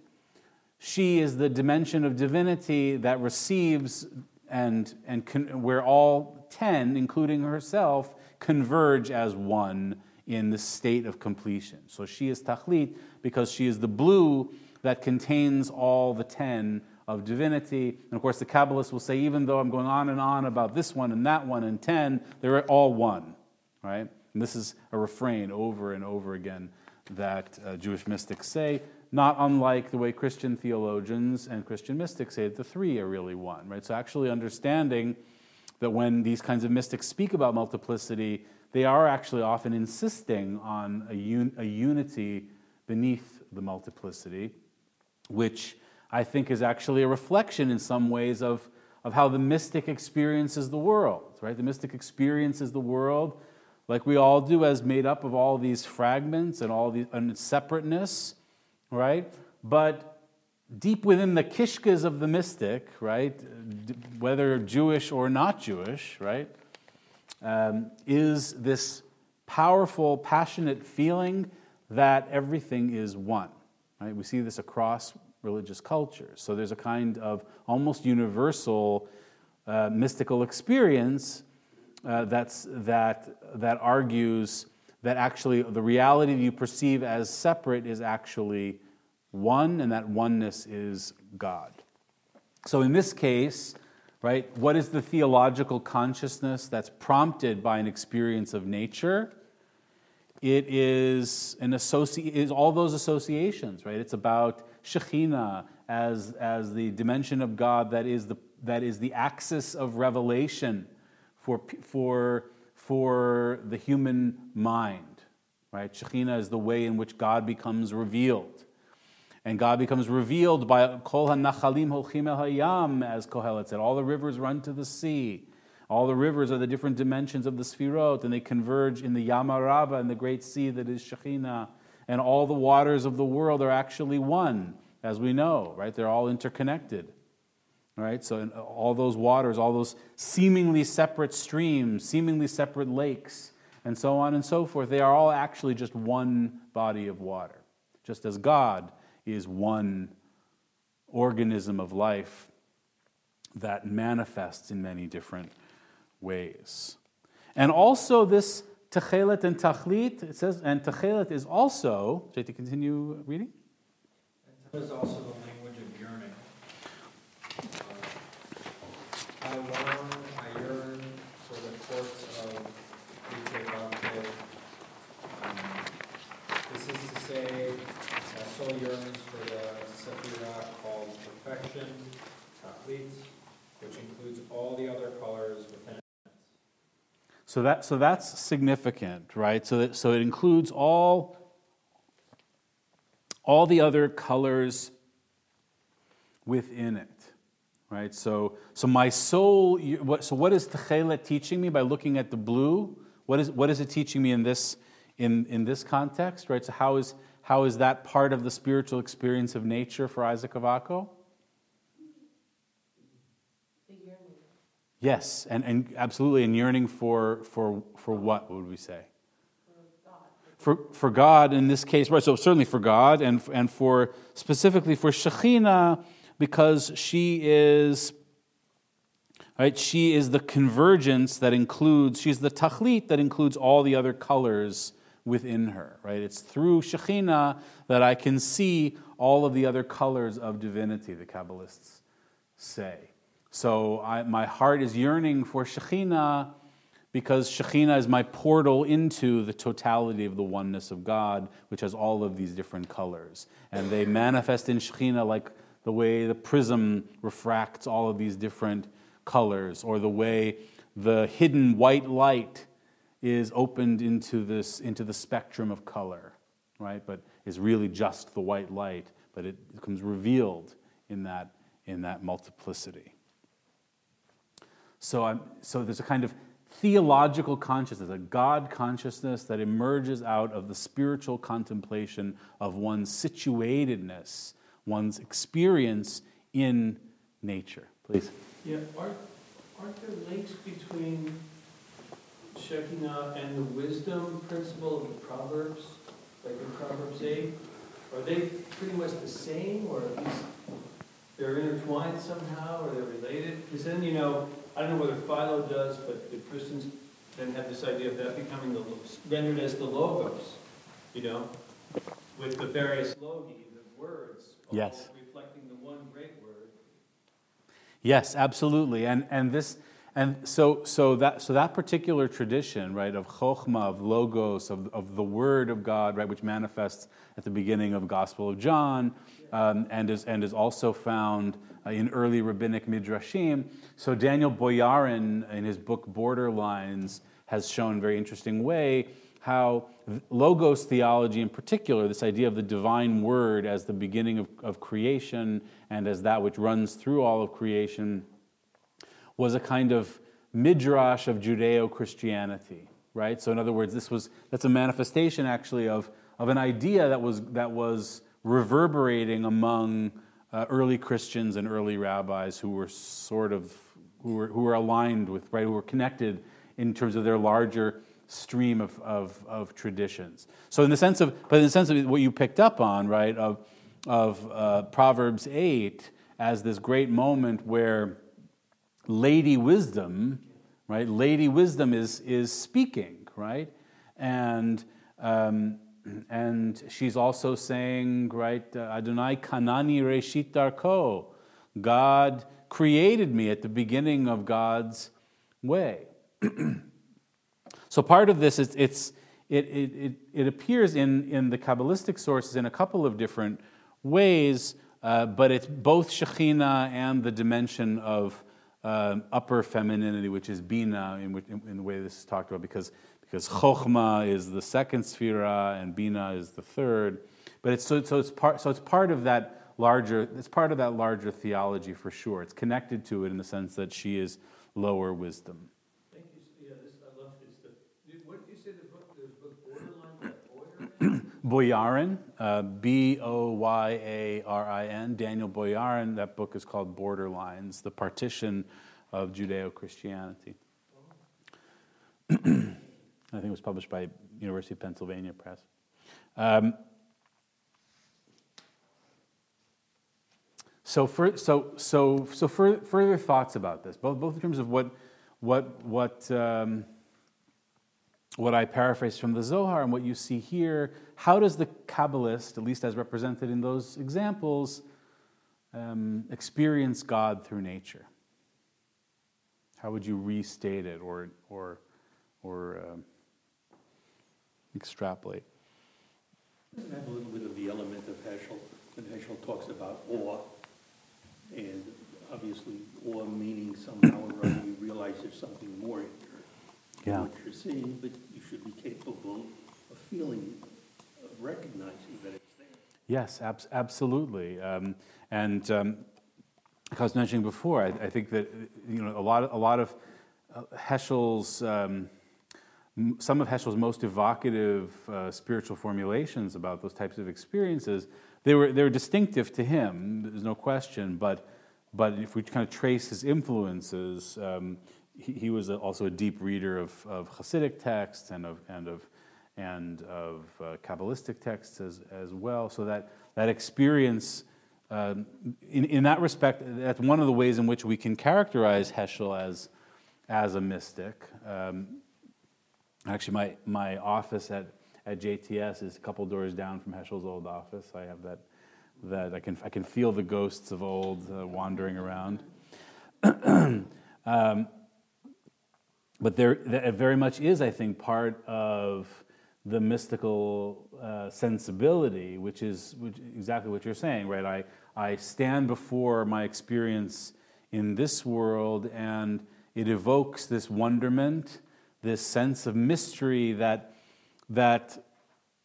she is the dimension of divinity that receives and, and con- where all 10, including herself, converge as one in the state of completion. So she is Tachlit because she is the blue that contains all the 10 of divinity. And of course, the Kabbalists will say, even though I'm going on and on about this one and that one and 10, they're all one, right? And this is a refrain over and over again that uh, Jewish mystics say not unlike the way Christian theologians and Christian mystics say that the three are really one, right? So actually understanding that when these kinds of mystics speak about multiplicity, they are actually often insisting on a, un- a unity beneath the multiplicity, which I think is actually a reflection in some ways of, of how the mystic experiences the world, right? The mystic experiences the world like we all do as made up of all these fragments and all the separateness right? But deep within the kishkas of the mystic, right, whether Jewish or not Jewish, right, um, is this powerful, passionate feeling that everything is one. Right? We see this across religious cultures. So there's a kind of almost universal uh, mystical experience uh, that's, that, that argues that actually the reality you perceive as separate is actually one, and that oneness is God. So in this case, right, what is the theological consciousness that's prompted by an experience of nature? It is an associ- is all those associations, right? It's about Shekhinah as, as the dimension of God that is the, that is the axis of revelation for, for, for the human mind, right? Shekhinah is the way in which God becomes revealed. And God becomes revealed by Kol HaNachalim Holchim Hayam, as Kohelet said. All the rivers run to the sea. All the rivers are the different dimensions of the Sfirot, and they converge in the Yamarava, in the great sea that is Shekhinah. And all the waters of the world are actually one, as we know, right? They're all interconnected. Right? So all those waters, all those seemingly separate streams, seemingly separate lakes, and so on and so forth, they are all actually just one body of water. Just as God is one organism of life that manifests in many different ways. And also, this techelet and tachlit, it says, and techelet is also, should I continue reading? There's also the language of yearning. Uh, I long, I yearn for the courts of Ukevante. Um, This is to say, my soul yearns for the Sephira called perfection, Tachlit, which includes all the other colors within it. So that so that's significant, right? So that, so it includes all all the other colors within it, right? So so my soul. so what is Techelet teaching me by looking at the blue? What is what is it teaching me in this in in this context, right? So how is how is that part of the spiritual experience of nature for Isaac of Akko? The yearning. Yes, and, and absolutely, and yearning for for for what would we say? For, for God in this case, right? So certainly for God, and and for specifically for Shekhinah, because she is right. She is the convergence that includes. She's the tachlit that includes all the other colors within her. Right? It's through Shekhinah that I can see all of the other colors of divinity. The Kabbalists say. So I, my heart is yearning for Shekhinah because Shekhinah is my portal into the totality of the oneness of God, which has all of these different colors. And they manifest in Shekhinah like the way the prism refracts all of these different colors, or the way the hidden white light is opened into, this, into the spectrum of color, right? But is really just the white light, but it becomes revealed in that, in that multiplicity. So, I'm, so there's a kind of theological consciousness, a God consciousness that emerges out of the spiritual contemplation of one's situatedness, one's experience in nature. Please. Yeah, aren't, aren't there links between Shekinah and the wisdom principle of the Proverbs, like in Proverbs 8? Are they pretty much the same, or at least they're intertwined somehow, or they're related? Because then, you know, I don't know whether Philo does, but the Christians then have this idea of that becoming the, rendered as the logos, you know, with the various logi, the words, all Yes. reflecting the one great word. Yes, absolutely. And, and this, and so, so, that, so that particular tradition, right, of chokhmah, of logos, of, of the word of God, right, which manifests at the beginning of Gospel of John, um, and, is, and is also found uh, in early rabbinic midrashim. So Daniel Boyarin, in his book Borderlines, has shown a very interesting way how logos theology in particular, this idea of the divine word as the beginning of, of creation and as that which runs through all of creation, was a kind of midrash of Judeo-Christianity, right? So in other words, this was that's a manifestation actually of, of an idea that was that was reverberating among uh, early Christians and early rabbis who were sort of who were, who were aligned with right who were connected in terms of their larger stream of, of, of traditions. So in the sense of but in the sense of what you picked up on right of of uh, Proverbs eight as this great moment where Lady Wisdom, right? Lady Wisdom is is speaking, right? And um, and she's also saying, right? uh, Adonai kanani reshit darko. God created me at the beginning of God's way. so part of this is it's it, it, it, it appears in, in the Kabbalistic sources in a couple of different ways, uh, but it's both Shekhinah and the dimension of um, upper femininity, which is Bina, in, which, in, in the way this is talked about, because, because Chokhmah is the second sphera and Bina is the third. But it's, so, so, it's part, so it's part of that larger, it's part of that larger theology for sure. It's connected to it in the sense that she is lower wisdom. Thank you. Yeah, this, I love this. The, what did you say the book, the book Borderline? Boyarin, uh, B O Y A R I N, Daniel Boyarin. That book is called Borderlines, the partition of Judeo Christianity. I think it was published by University of Pennsylvania Press. Um, so, for, so, so, so fur, further thoughts about this, both, both in terms of what, what, what, um, what I paraphrase from the Zohar and what you see here, how does the Kabbalist, at least as represented in those examples, um, experience God through nature? How would you restate it or, or, or um, extrapolate? Doesn't have a little bit of the element of Heschel, when Heschel talks about awe, and obviously awe meaning somehow or other you realize there's something more here. Yeah. What you're seeing, but you should be capable of feeling, of recognizing that it's there. Yes, abs- absolutely. Um, and um, like I was mentioning before, I, I, think that you know a lot, of, a lot of uh, Heschel's, um, m- some of Heschel's most evocative uh, spiritual formulations about those types of experiences, they were they were distinctive to him. There's no question. But but if we kind of trace his influences, um, he, he, was also a deep reader of, of Hasidic texts and of and of and of uh, Kabbalistic texts as, as well. So that that experience um, in, in that respect, that's one of the ways in which we can characterize Heschel as, as a mystic. Um, actually, my, my office at, at JTS is a couple doors down from Heschel's old office. I have that, that I, can, I can feel the ghosts of old uh, wandering around. um, but there, that very much is, I think, part of the mystical uh, sensibility, which is which, exactly what you're saying, right? I, I stand before my experience in this world and it evokes this wonderment, this sense of mystery that, that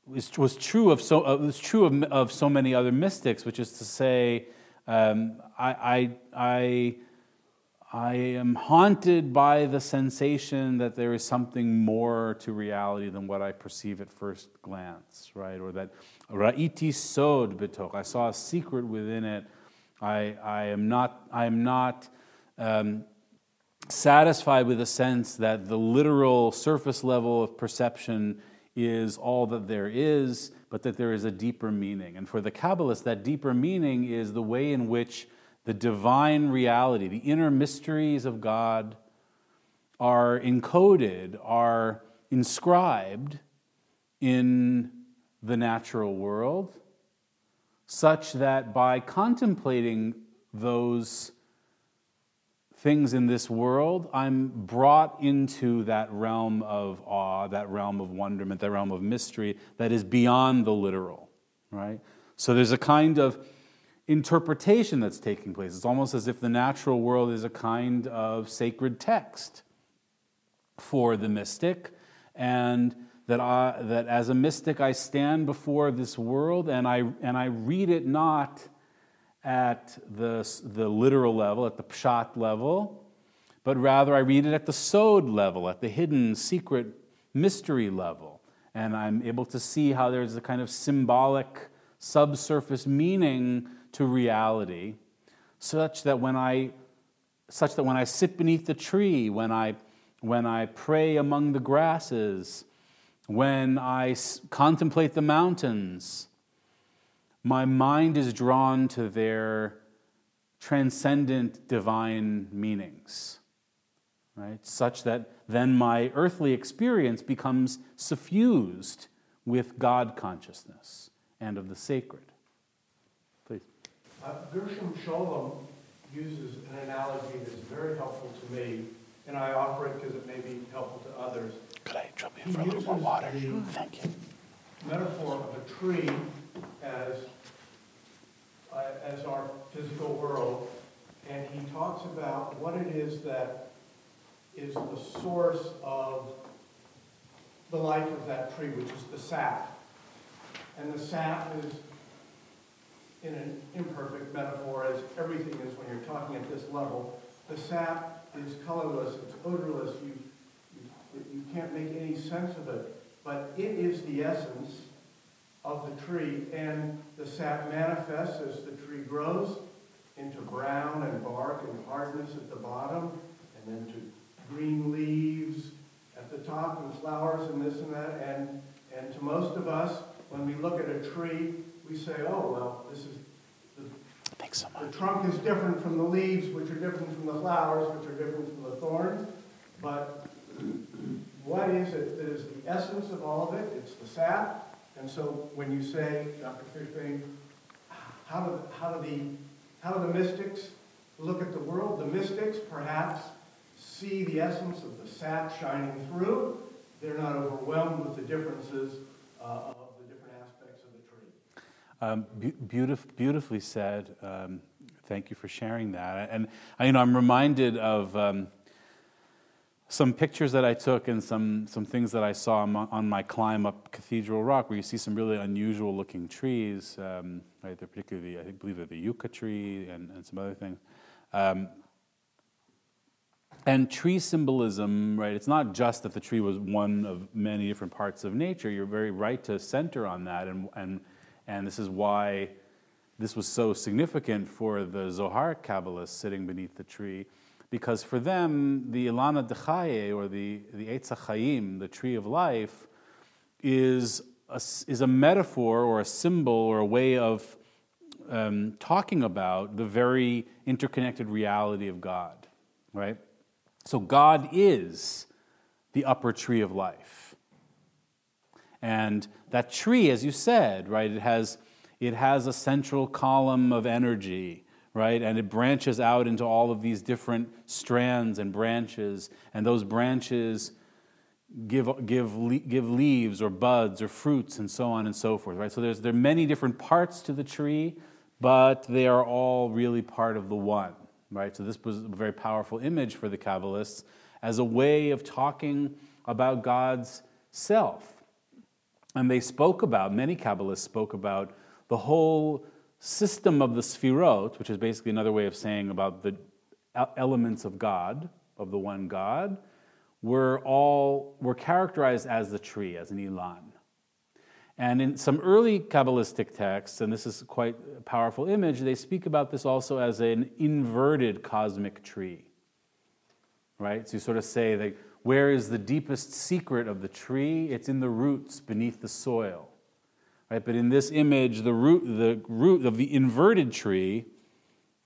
was true of so uh, was true of, of so many other mystics, which is to say, um, I, I, I, I am haunted by the sensation that there is something more to reality than what I perceive at first glance, right? Or that Ra'iti sod betoch. I saw a secret within it. I, I am not, I am not um, satisfied with the sense that the literal surface level of perception is all that there is, but that there is a deeper meaning. And for the Kabbalist, that deeper meaning is the way in which the divine reality, the inner mysteries of God, are encoded, are inscribed in the natural world, such that by contemplating those things in this world, I'm brought into that realm of awe, that realm of wonderment, that realm of mystery that is beyond the literal, right? So there's a kind of interpretation that's taking place. It's almost as if the natural world is a kind of sacred text for the mystic, and that, I, that as a mystic I stand before this world and I, and I read it not at the, the literal level, at the pshat level, but rather I read it at the sod level, at the hidden, secret, mystery level. And I'm able to see how there's a kind of symbolic, subsurface meaning to reality, such that when I, such that when I sit beneath the tree, when I, when I pray among the grasses, when I contemplate the mountains, my mind is drawn to their transcendent divine meanings, right? Such that then my earthly experience becomes suffused with God consciousness and of the sacred. Please. Uh, Gershom Scholem uses an analogy that's very helpful to me, and I offer it because it may be helpful to others. Could I trouble you He uses the Thank you. metaphor of a tree as, uh, as our physical world, and he talks about what it is that is the source of the life of that tree, which is the sap. And the sap is, in an imperfect metaphor, as everything is when you're talking at this level, the sap is colorless, it's odorless, you, you, you can't make any sense of it. But it is the essence of the tree, and the sap manifests as the tree grows into brown and bark and hardness at the bottom, and then to green leaves at the top and flowers and this and that. And, and to most of us, when we look at a tree, we say, oh, well, this is the, so the trunk is different from the leaves, which are different from the flowers, which are different from the thorns. But what is it that is the essence of all of it? It's the sap. And so when you say, Dr. Fishbane, how do, how do the how do the mystics look at the world? The mystics perhaps see the essence of the sap shining through. They're not overwhelmed with the differences uh, of the different aspects of the tree. Um, be- beautif- beautifully said. Um, thank you for sharing that. And you know, I'm reminded of um, some pictures that I took and some, some things that I saw on my climb up Cathedral Rock, where you see some really unusual looking trees. Um, right, particularly, I believe they're the yucca tree and, and some other things. Um, and tree symbolism, right? It's not just that the tree was one of many different parts of nature. You're very right to center on that, and and and this is why this was so significant for the Zohar Kabbalists sitting beneath the tree because for them, the Ilana Dechaye, or the, the Eitz the tree of life, is a, is a metaphor or a symbol or a way of um, talking about the very interconnected reality of God, right? So God is the upper tree of life. And that tree, as you said, right, it has, it has a central column of energy right? And it branches out into all of these different strands and branches, and those branches give, give, give leaves or buds or fruits and so on and so forth, right? So there's, there are many different parts to the tree, but they are all really part of the one, right? So this was a very powerful image for the Kabbalists as a way of talking about God's self. And they spoke about, many Kabbalists spoke about the whole system of the Sfirot, which is basically another way of saying about the elements of God, of the one God, were all were characterized as the tree, as an Ilan. And in some early Kabbalistic texts, and this is quite a powerful image, they speak about this also as an inverted cosmic tree. Right? So you sort of say that where is the deepest secret of the tree? It's in the roots beneath the soil. Right? But in this image, the root, the root of the inverted tree,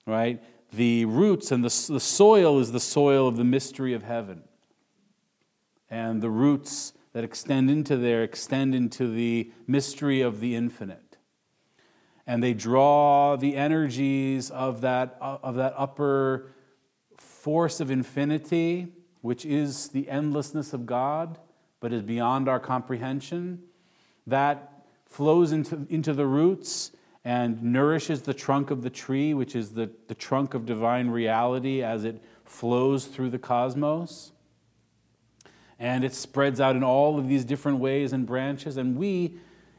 right? The roots and the, the soil is the soil of the mystery of heaven. And the roots that extend into there extend into the mystery of the infinite. And they draw the energies of that, of that upper force of infinity, which is the endlessness of God, but is beyond our comprehension. That flows into, into the roots and nourishes the trunk of the tree, which is the, the trunk of divine reality as it flows through the cosmos. And it spreads out in all of these different ways and branches. And we,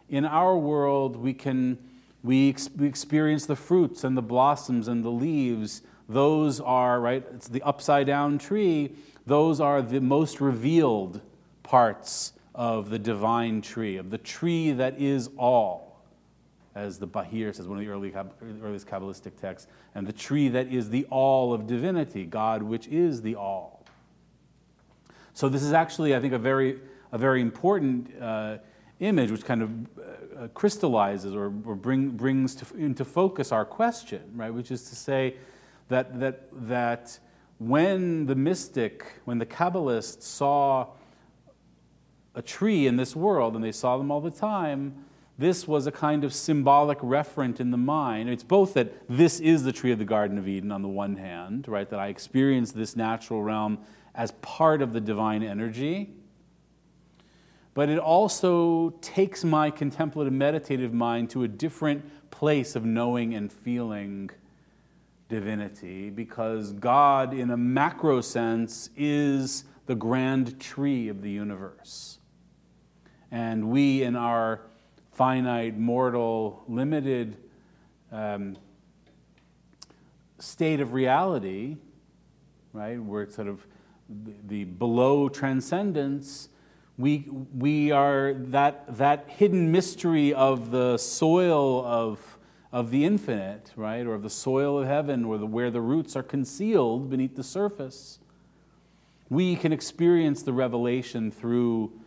in our world, we can we, ex- we experience the fruits and the blossoms and the leaves. Those are, right, it's the upside down tree. Those are the most revealed parts of the divine tree, of the tree that is all, as the Bahir says, one of the early, earliest Kabbalistic texts, and the tree that is the all of divinity, God, which is the all. So this is actually, I think, a very, a very important uh, image, which kind of uh, crystallizes or, or bring, brings to, into focus our question, right? Which is to say that that that when the mystic, when the Kabbalist saw a tree in this world, and they saw them all the time, this was a kind of symbolic referent in the mind. It's both that this is the tree of the Garden of Eden on the one hand, right, that I experience this natural realm as part of the divine energy, but it also takes my contemplative meditative mind to a different place of knowing and feeling divinity because God, in a macro sense, is the grand tree of the universe. And we, in our finite, mortal, limited um, state of reality, right, we're sort of the, below transcendence, we, we are that, that hidden mystery of the soil of, of the infinite, right, or of the soil of heaven, or the, where the roots are concealed beneath the surface. We can experience the revelation through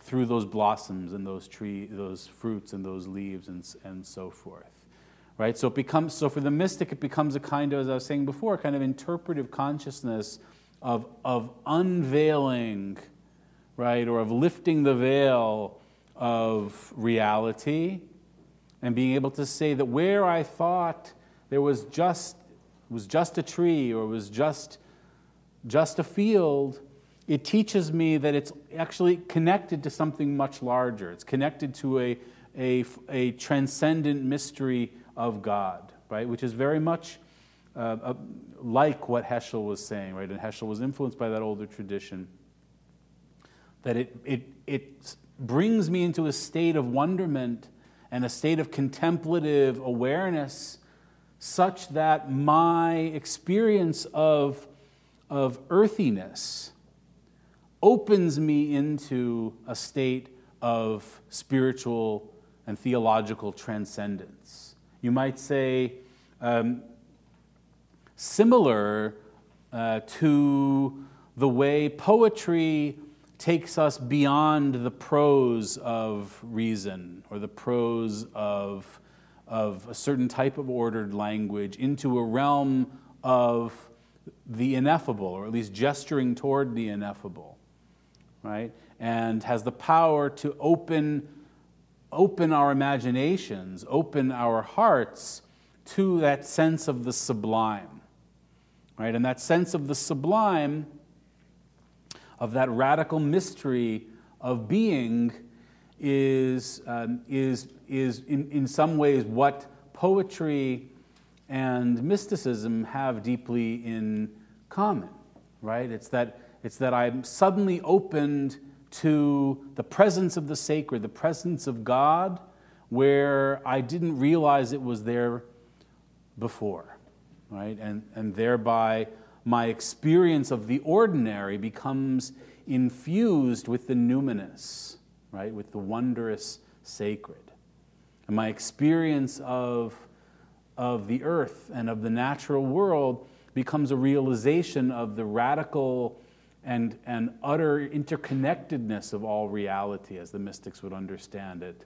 through those blossoms and those tree, those fruits and those leaves and, and so forth. Right? So it becomes so for the mystic it becomes a kind of, as I was saying before, kind of interpretive consciousness of, of unveiling right, or of lifting the veil of reality and being able to say that where I thought there was just was just a tree or was just just a field, it teaches me that it's actually connected to something much larger. It's connected to a, a, a transcendent mystery of God, right? Which is very much uh, uh, like what Heschel was saying, right? And Heschel was influenced by that older tradition. That it, it, it brings me into a state of wonderment and a state of contemplative awareness such that my experience of, of earthiness opens me into a state of spiritual and theological transcendence. You might say, um, similar uh, to the way poetry takes us beyond the prose of reason or the prose of, of a certain type of ordered language into a realm of the ineffable, or at least gesturing toward the ineffable, right? And has the power to open, open our imaginations, open our hearts to that sense of the sublime, right? And that sense of the sublime of that radical mystery of being is, um, is, is in, in some ways what poetry and mysticism have deeply in common, right? It's that, it's that I'm suddenly opened to the presence of the sacred, the presence of God, where I didn't realize it was there before, right? And, and thereby my experience of the ordinary becomes infused with the numinous, right, with the wondrous sacred. And my experience of, of the earth and of the natural world becomes a realization of the radical and, and utter interconnectedness of all reality, as the mystics would understand it.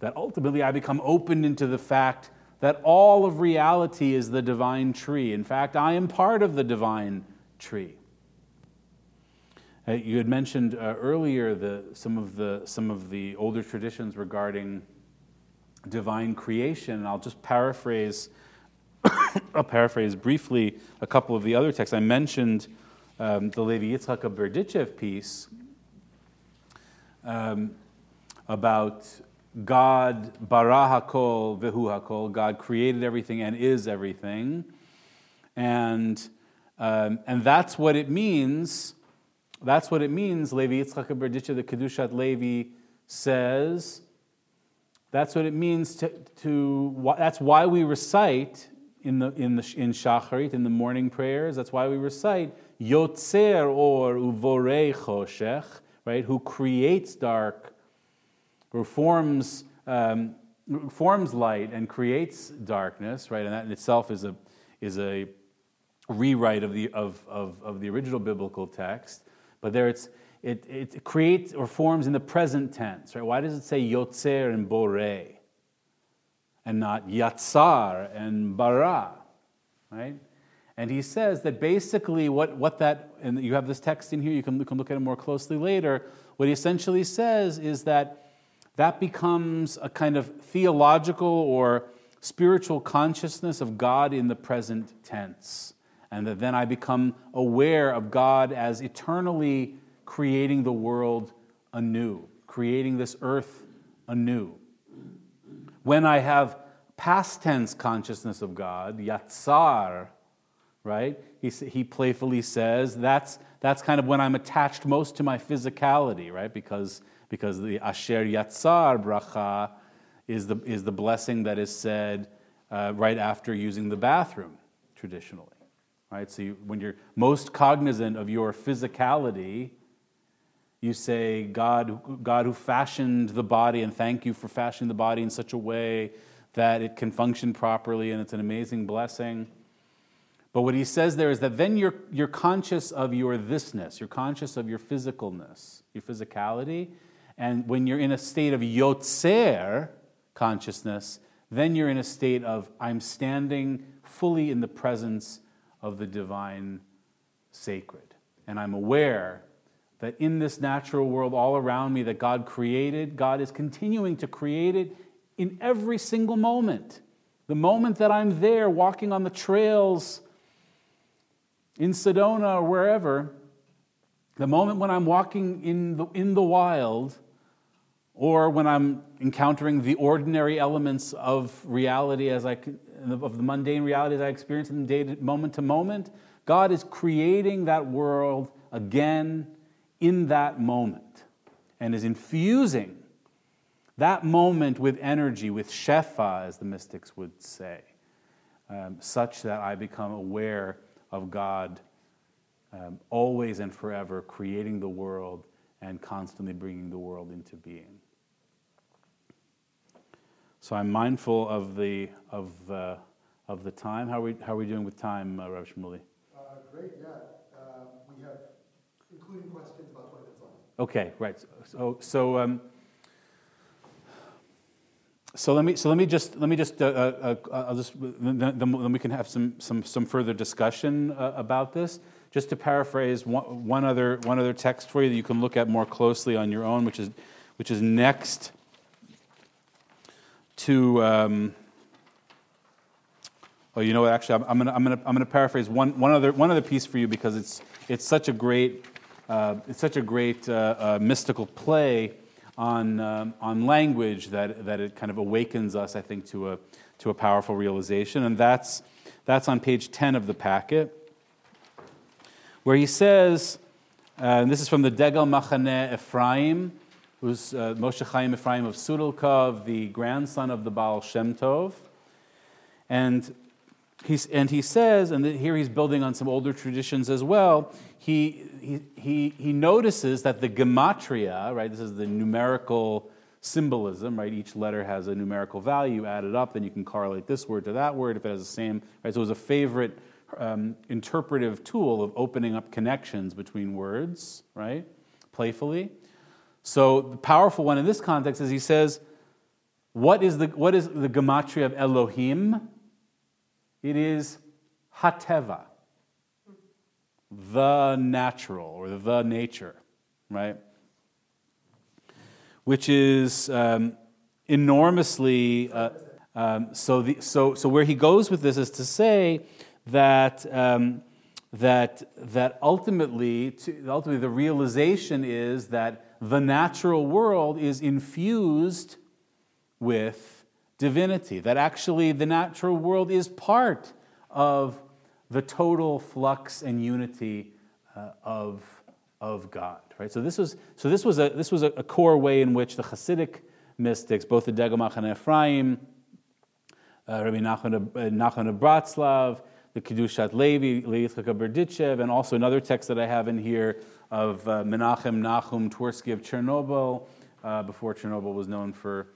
That ultimately I become opened into the fact that all of reality is the divine tree. In fact, I am part of the divine tree. Uh, you had mentioned uh, earlier the, some, of the, some of the older traditions regarding divine creation, and I'll just paraphrase, I'll paraphrase briefly a couple of the other texts. I mentioned um, the Levi Yitzchak Berdichev piece um, about God bara hakol vehu hakol. God created everything and is everything, and um, and that's what it means. That's what it means. Levi Yitzchak Berdichev, the Kedushat Levi says. That's what it means to, to. That's why we recite in the in the in Shacharit in the morning prayers. That's why we recite Yotzer or Uvorei Choshech, right? Who creates dark or forms, um, forms light and creates darkness, right? And that in itself is a, is a rewrite of the, of, of, of the original biblical text. But there it's, it, it creates or forms in the present tense, right? Why does it say yotzer and borei and not yatsar and bara, right? And he says that basically what, what that, and you have this text in here, you can, you can look at it more closely later. What he essentially says is that that becomes a kind of theological or spiritual consciousness of God in the present tense. And that then I become aware of God as eternally creating the world anew, creating this earth anew. When I have past tense consciousness of God, yatsar, right? He, he playfully says that's, that's kind of when I'm attached most to my physicality, right? Because because the Asher Yatzar bracha is the, is the blessing that is said uh, right after using the bathroom, traditionally. Right? So you, when you're most cognizant of your physicality, you say, God, God who fashioned the body, and thank you for fashioning the body in such a way that it can function properly, and it's an amazing blessing. But what he says there is that then you're, you're conscious of your thisness, you're conscious of your physicalness, your physicality, and when you're in a state of yotzer consciousness, then you're in a state of I'm standing fully in the presence of the divine sacred. And I'm aware that in this natural world all around me that God created, God is continuing to create it in every single moment. The moment that I'm there walking on the trails in Sedona or wherever, the moment when I'm walking in the, in the wild, or when I'm encountering the ordinary elements of reality as I of the mundane realities I experience in day to, moment to moment, God is creating that world again in that moment and is infusing that moment with energy, with shefa, as the mystics would say, um, such that I become aware of God um, always and forever creating the world and constantly bringing the world into being. So I'm mindful of the, of, uh, of the time. How are, we, how are we doing with time, uh, Rav Shmuly? Uh, great, yeah. Uh, we have, including questions, about 20 minutes left. Okay, right. So, so, um, so let me so let me just let me just uh, uh, uh I'll just then, then we can have some some some further discussion uh, about this. Just to paraphrase one, one other one other text for you that you can look at more closely on your own, which is which is next to. Um, oh, you know what? Actually, I'm, I'm to I'm gonna I'm gonna paraphrase one, one, other, one other piece for you because it's, it's such a great, uh, it's such a great uh, mystical play on, um, on language that, that it kind of awakens us, I think, to a, to a powerful realization. And that's, that's on page 10 of the packet, where he says, uh, and this is from the Degel Machaneh Ephraim, who's uh, Moshe Chaim Ephraim of Sudilkov, the grandson of the Baal Shem Tov. And, he's, and he says, and here he's building on some older traditions as well, he, he, he, notices that the gematria, right, this is the numerical symbolism, right? Each letter has a numerical value added up, then you can correlate this word to that word if it has the same, right? So it was a favorite um, interpretive tool of opening up connections between words, right? Playfully. So the powerful one in this context is he says, what is the, what is the gematria of Elohim? It is Hateva, the natural or the nature, right? Which is um, enormously. Uh, um, so, the, so, so where he goes with this is to say that um, that that ultimately, to, ultimately the realization is that the natural world is infused with divinity, that actually the natural world is part of the total flux and unity uh, of, of God. Right? So this was, so this was, a, this was a, a core way in which the Hasidic mystics, both the Degel and Ephraim, uh, Rabbi Nachman, uh, Nachman of Bratslav, the Kedushat Levi, Leitzchak Berditchev, and also another text that I have in here of uh, Menachem Nahum Twersky of Chernobyl, uh, before Chernobyl was known for,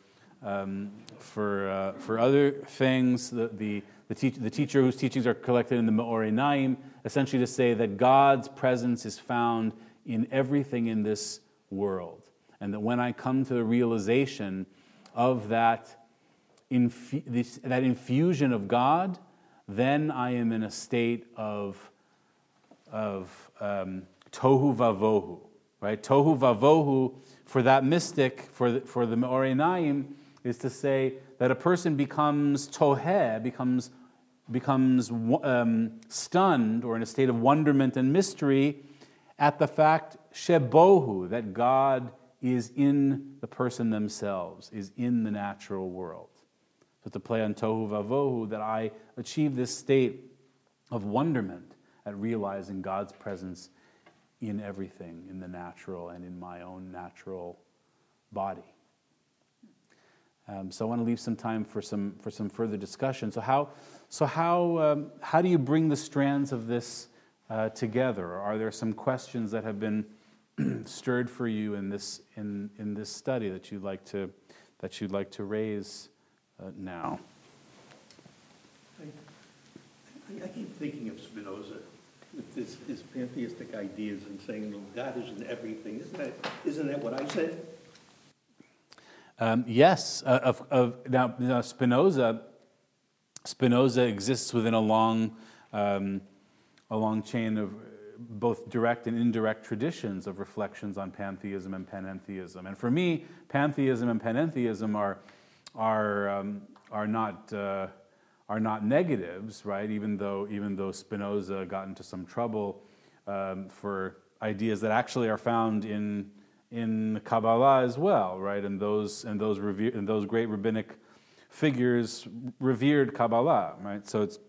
um, for, uh, for other things. The, the, the, the, teacher whose teachings are collected in the Me'or Einayim, essentially to say that God's presence is found in everything in this world. And that when I come to the realization of that, infu- this, that infusion of God, then I am in a state of, of um, tohu vavohu, right? Tohu vavohu for that mystic, for the, for the Me'or Einayim, is to say that a person becomes toheh, becomes, becomes um, stunned or in a state of wonderment and mystery at the fact shebohu, that God is in the person themselves, is in the natural world. So to play on tohu vavohu, that I achieve this state of wonderment at realizing God's presence in everything, in the natural and in my own natural body. Um, so I want to leave some time for some, for some further discussion. So how, so how, um, how do you bring the strands of this uh, together? Are there some questions that have been stirred for you in this, in, in this study that you'd like to, that you'd like to raise uh, now? I, I keep thinking of Spinoza with his, his pantheistic ideas and saying, well, God is in everything. Isn't that, isn't that what I said? Um, yes. Uh, of, of, now, now, Spinoza, Spinoza exists within a long, um, a long chain of both direct and indirect traditions of reflections on pantheism and panentheism. And for me, pantheism and panentheism are, are, um, are, not, uh, are not negatives, right? Even though, even though Spinoza got into some trouble um, for ideas that actually are found in, in Kabbalah as well, right? And those, and those, revere, and those great rabbinic figures revered Kabbalah, right? So it's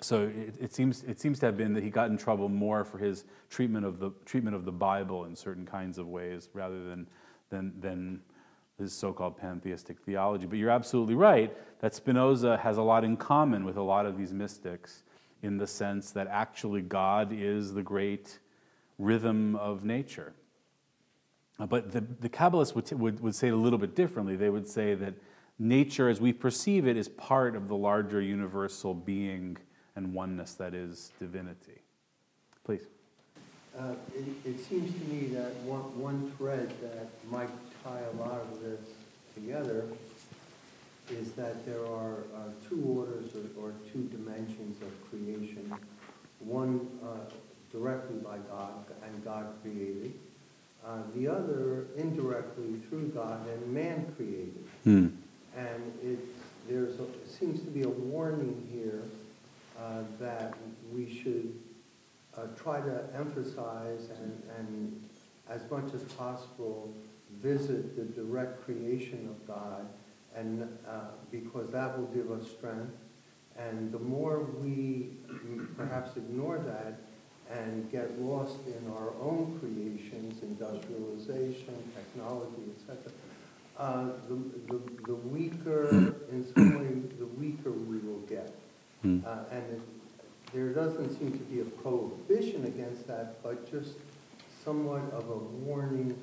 so it, it, seems, it seems to have been that he got in trouble more for his treatment of the, treatment of the Bible in certain kinds of ways rather than, than, than his so called pantheistic theology. But you're absolutely right that Spinoza has a lot in common with a lot of these mystics in the sense that actually God is the great rhythm of nature. Uh, but the, the Kabbalists would, would, would say it a little bit differently. They would say that nature, as we perceive it, is part of the larger universal being and oneness that is divinity. Please. Uh, it, it, seems to me that one, one thread that might tie a lot of this together is that there are uh, two orders or, or, two dimensions of creation. One uh, directly by God and God created. Uh, the other indirectly through God and man created. Hmm. And it, there's a, seems to be a warning here uh, that we should uh, try to emphasize and, and as much as possible visit the direct creation of God and uh, because that will give us strength and the more we perhaps ignore that and get lost in our own creations, industrialization, technology, etc., uh, the, the, the weaker, in some way, the weaker we will get. Mm. Uh, and it, there doesn't seem to be a prohibition against that, but just somewhat of a warning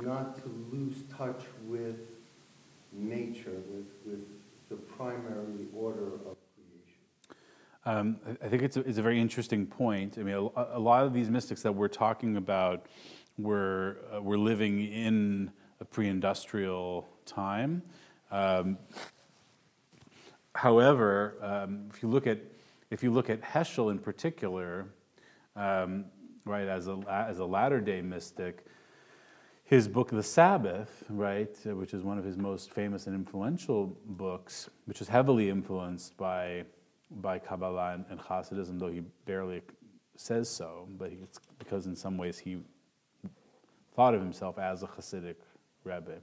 not to lose touch with nature, with, with the primary order of. Um, I think it's a, it's a very interesting point. I mean, a, a, lot of these mystics that we're talking about were, uh, were living in a pre industrial time. Um, However, um, if you look at if you look at Heschel in particular, um, right, as a as a latter day mystic, his book The Sabbath, right, which is one of his most famous and influential books, which is heavily influenced by by Kabbalah and, and Hasidism, though he barely says so, but it's because in some ways he thought of himself as a Hasidic Rebbe.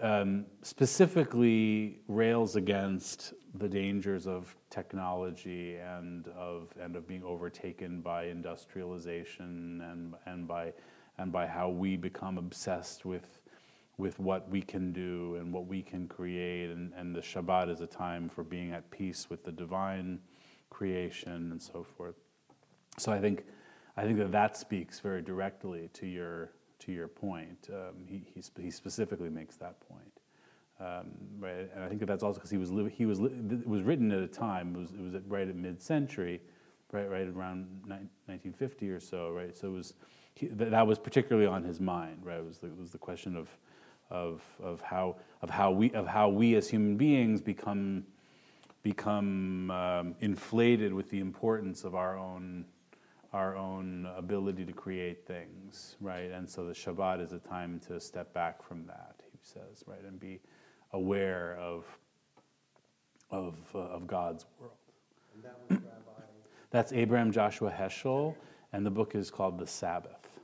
Um, specifically rails against the dangers of technology and of and of being overtaken by industrialization and and by and by how we become obsessed with with what we can do and what we can create and, and the Shabbat is a time for being at peace with the divine creation and so forth. So I think I think that that speaks very directly to your to your point. Um, he, he, he, specifically makes that point. Um, right, and I think that that's also because he was he was it was written at a time it was it was right at mid-century, right right around 1950 or so, right. So it was he, that was particularly on his mind, right. It was the, it was the question of of of how of how we of how we as human beings become become um, inflated with the importance of our own our own ability to create things, right? And so the Shabbat is a time to step back from that, he says, right, and be aware of, of, uh, of God's world. That Rabbi... That's Abraham Joshua Heschel, and the book is called The Sabbath.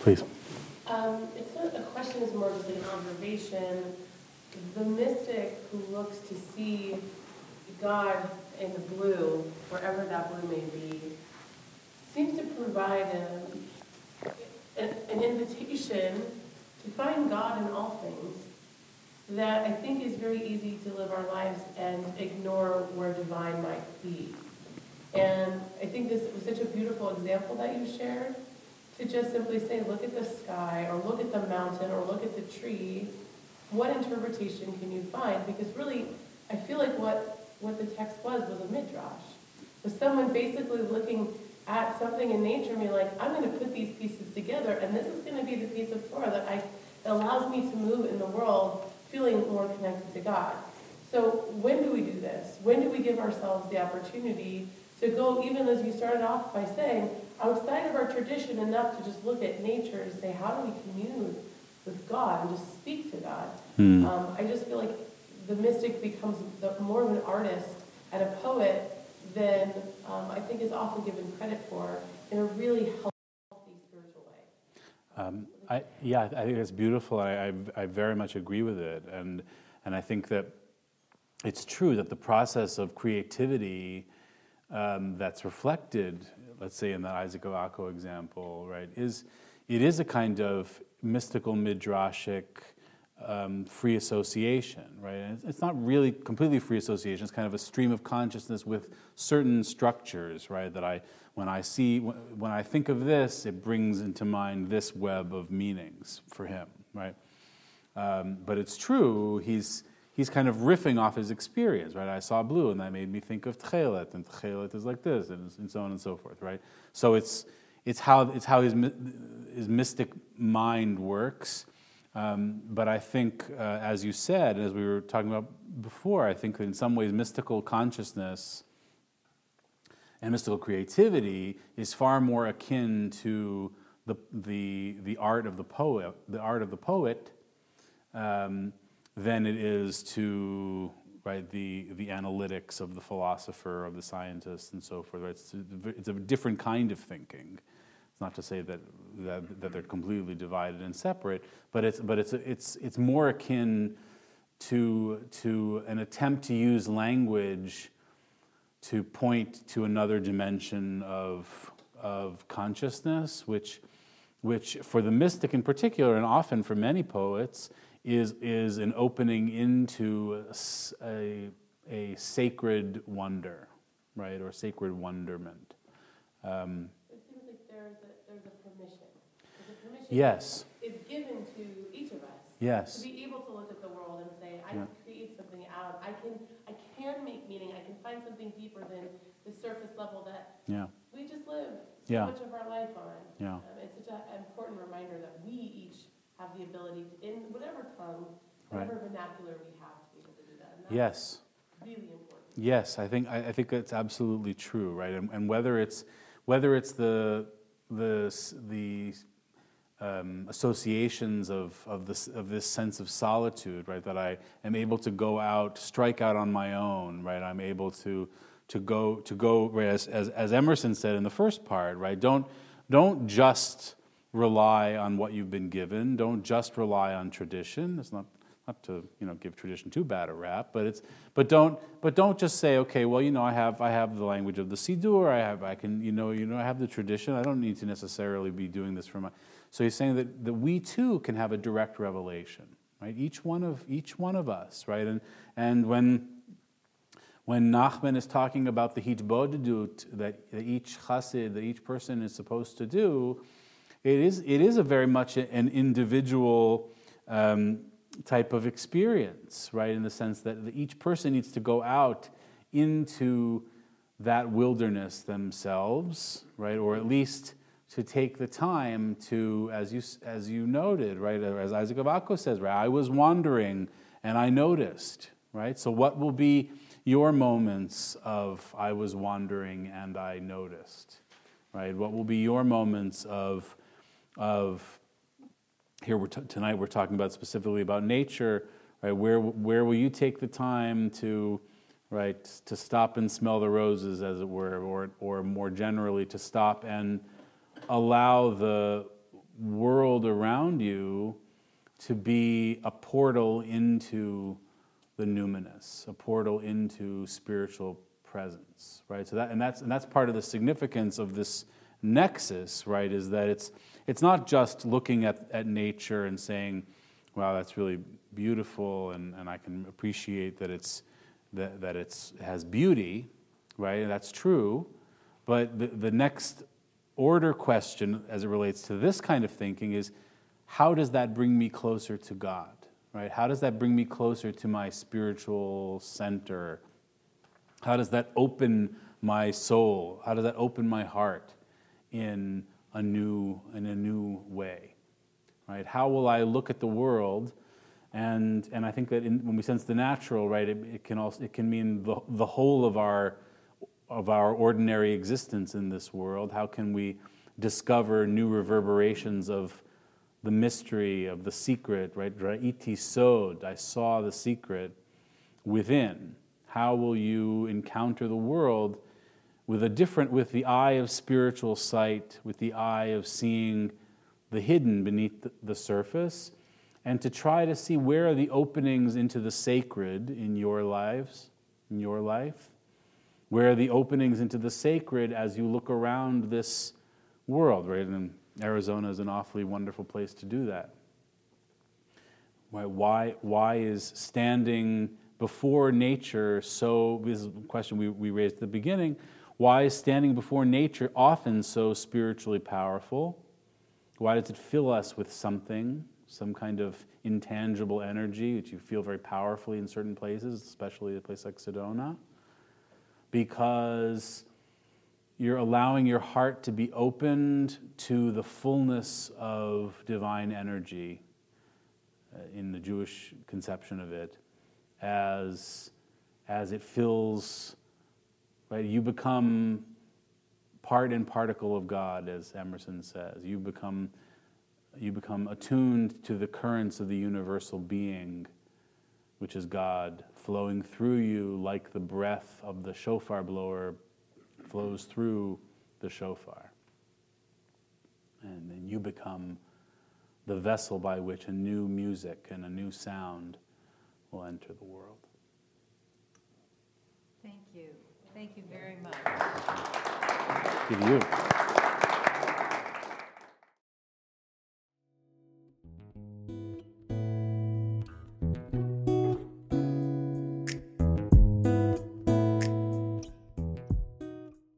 Please. Um, it's not a question, it's more just an observation. The mystic who looks to see God in the blue, wherever that blue may be, seems to provide a, an, an invitation to find God in all things that I think is very easy to live our lives and ignore where divine might be. And I think this was such a beautiful example that you shared to just simply say, look at the sky, or look at the mountain, or look at the tree. What interpretation can you find? Because really, I feel like what what the text was was a midrash. Was someone basically looking at something in nature and be like, I'm going to put these pieces together, and this is going to be the piece of Torah that, I, that allows me to move in the world feeling more connected to God. So when do we do this? When do we give ourselves the opportunity to go, even as you started off by saying, outside of our tradition enough to just look at nature to say, how do we commune with God and just speak to God? Hmm. Um, I just feel like the mystic becomes the, more of an artist and a poet than um, I think is often given credit for in a really healthy spiritual way. Um, I, yeah, I think that's beautiful. I, I, I very much agree with it, and and I think that it's true that the process of creativity um, that's reflected, let's say in the Isaac of Akko example, right, is it is a kind of mystical midrashic um, free association, right? And it's- not really completely free association. It's kind of a stream of consciousness with certain structures, right? That I, when I see, when I think of this, it brings into mind this web of meanings for him, right? Um, but it's true. He's he's kind of riffing off his experience, right? I saw blue, and that made me think of Tchelet, and Tchelet is like this, and, and so on and so forth, right? So it's it's how it's how his his mystic mind works. Um, but I think, uh, as you said, as we were talking about before, I think that in some ways mystical consciousness and mystical creativity is far more akin to the, the, the art of the poet, the art of the poet, um, than it is to right the, the analytics of the philosopher, of the scientist, and so forth. Right? It's, a, it's a different kind of thinking. It's not to say that, that, that they're completely divided and separate, but it's, but it's, it's, it's more akin to, to an attempt to use language to point to another dimension of, of consciousness, which, which for the mystic in particular, and often for many poets, is, is an opening into a, a sacred wonder, right, or sacred wonderment. Um, It seems like there's a, there's a permission. There's a permission yes, is given to each of us. Yes. To be able to look at the world and say, I Yeah. can create something out, I can, I can make meaning, I can find something deeper than the surface level that yeah, we just live so Yeah. much of our life on. yeah, Um, it's such an important reminder that we each have the ability, to, in whatever tongue, Right. whatever vernacular we have, to be able to do that. And that's yes. really important. Yes, I think I, I think it's absolutely true, right? And, and whether it's whether it's the the the um, associations of of this of this sense of solitude, right? That I am able to go out, strike out on my own, right? I'm able to to go to go right, as, as as Emerson said in the first part, right? Don't don't just rely on what you've been given. Don't just rely on tradition. It's not not to you know give tradition too bad a rap, but it's but don't but don't just say okay, well you know I have I have the language of the Siddur, I have I can you know you know I have the tradition. I don't need to necessarily be doing this for my. So he's saying that that we too can have a direct revelation, right? Each one of each one of us, right? And and when when Nachman is talking about the hitbodedut that, that each chassid, that each person is supposed to do, it is, it is a very much an individual um, type of experience, right? In the sense that each person needs to go out into that wilderness themselves, right? Or at least to take the time to, as you, as you noted, right? As Isaac of Akko says, right? I was wandering and I noticed, right? So, what will be your moments of I was wandering and I noticed, right? What will be your moments of, of here we're t- tonight we're talking about specifically about nature, right? Where, where will you take the time to, right, to stop and smell the roses, as it were, or, or more generally, to stop and allow the world around you to be a portal into the numinous, a portal into spiritual presence, right? So that and that's and that's part of the significance of this nexus, right? Is that it's it's not just looking at, at nature and saying, wow, that's really beautiful and, and I can appreciate that it's that, that it's it has beauty, right? And that's true. But the, the next order question as it relates to this kind of thinking is how does that bring me closer to God? Right? How does that bring me closer to my spiritual center? How does that open my soul? How does that open my heart in a new in a new way? Right? How will I look at the world? And and I think that in, when we sense the natural, right, it, it can also it can mean the, the whole of our of our ordinary existence in this world? How can we discover new reverberations of the mystery of the secret, right? Ra'iti sod, I saw the secret within. How will you encounter the world with a different, with the eye of spiritual sight, with the eye of seeing the hidden beneath the surface, and to try to see where are the openings into the sacred in your lives, in your life? Where are the openings into the sacred as you look around this world, right? And Arizona is an awfully wonderful place to do that. Why, why, why is standing before nature so, this is a question we, we raised at the beginning, why is standing before nature often so spiritually powerful? Why does it fill us with something, some kind of intangible energy which you feel very powerfully in certain places, especially a place like Sedona? Because you're allowing your heart to be opened to the fullness of divine energy uh, in the Jewish conception of it as, as it fills Right? You become part and particle of God, as Emerson says. You become, you become attuned to the currents of the universal being, which is God, flowing through you like the breath of the shofar blower flows through the shofar. And then you become the vessel by which a new music and a new sound will enter the world. Thank you. Thank you very much. Thank you.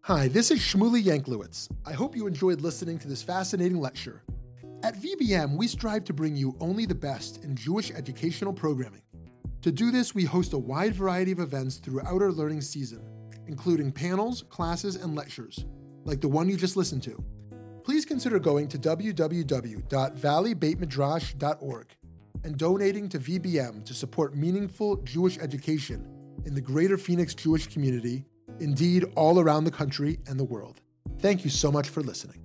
Hi, this is Shmuly Yanklowitz. I hope you enjoyed listening to this fascinating lecture. At VBM, we strive to bring you only the best in Jewish educational programming. To do this, we host a wide variety of events throughout our learning season including panels, classes, and lectures, like the one you just listened to. Please consider going to www.valleybeitmidrash.org and donating to VBM to support meaningful Jewish education in the greater Phoenix Jewish community, indeed, all around the country and the world. Thank you so much for listening.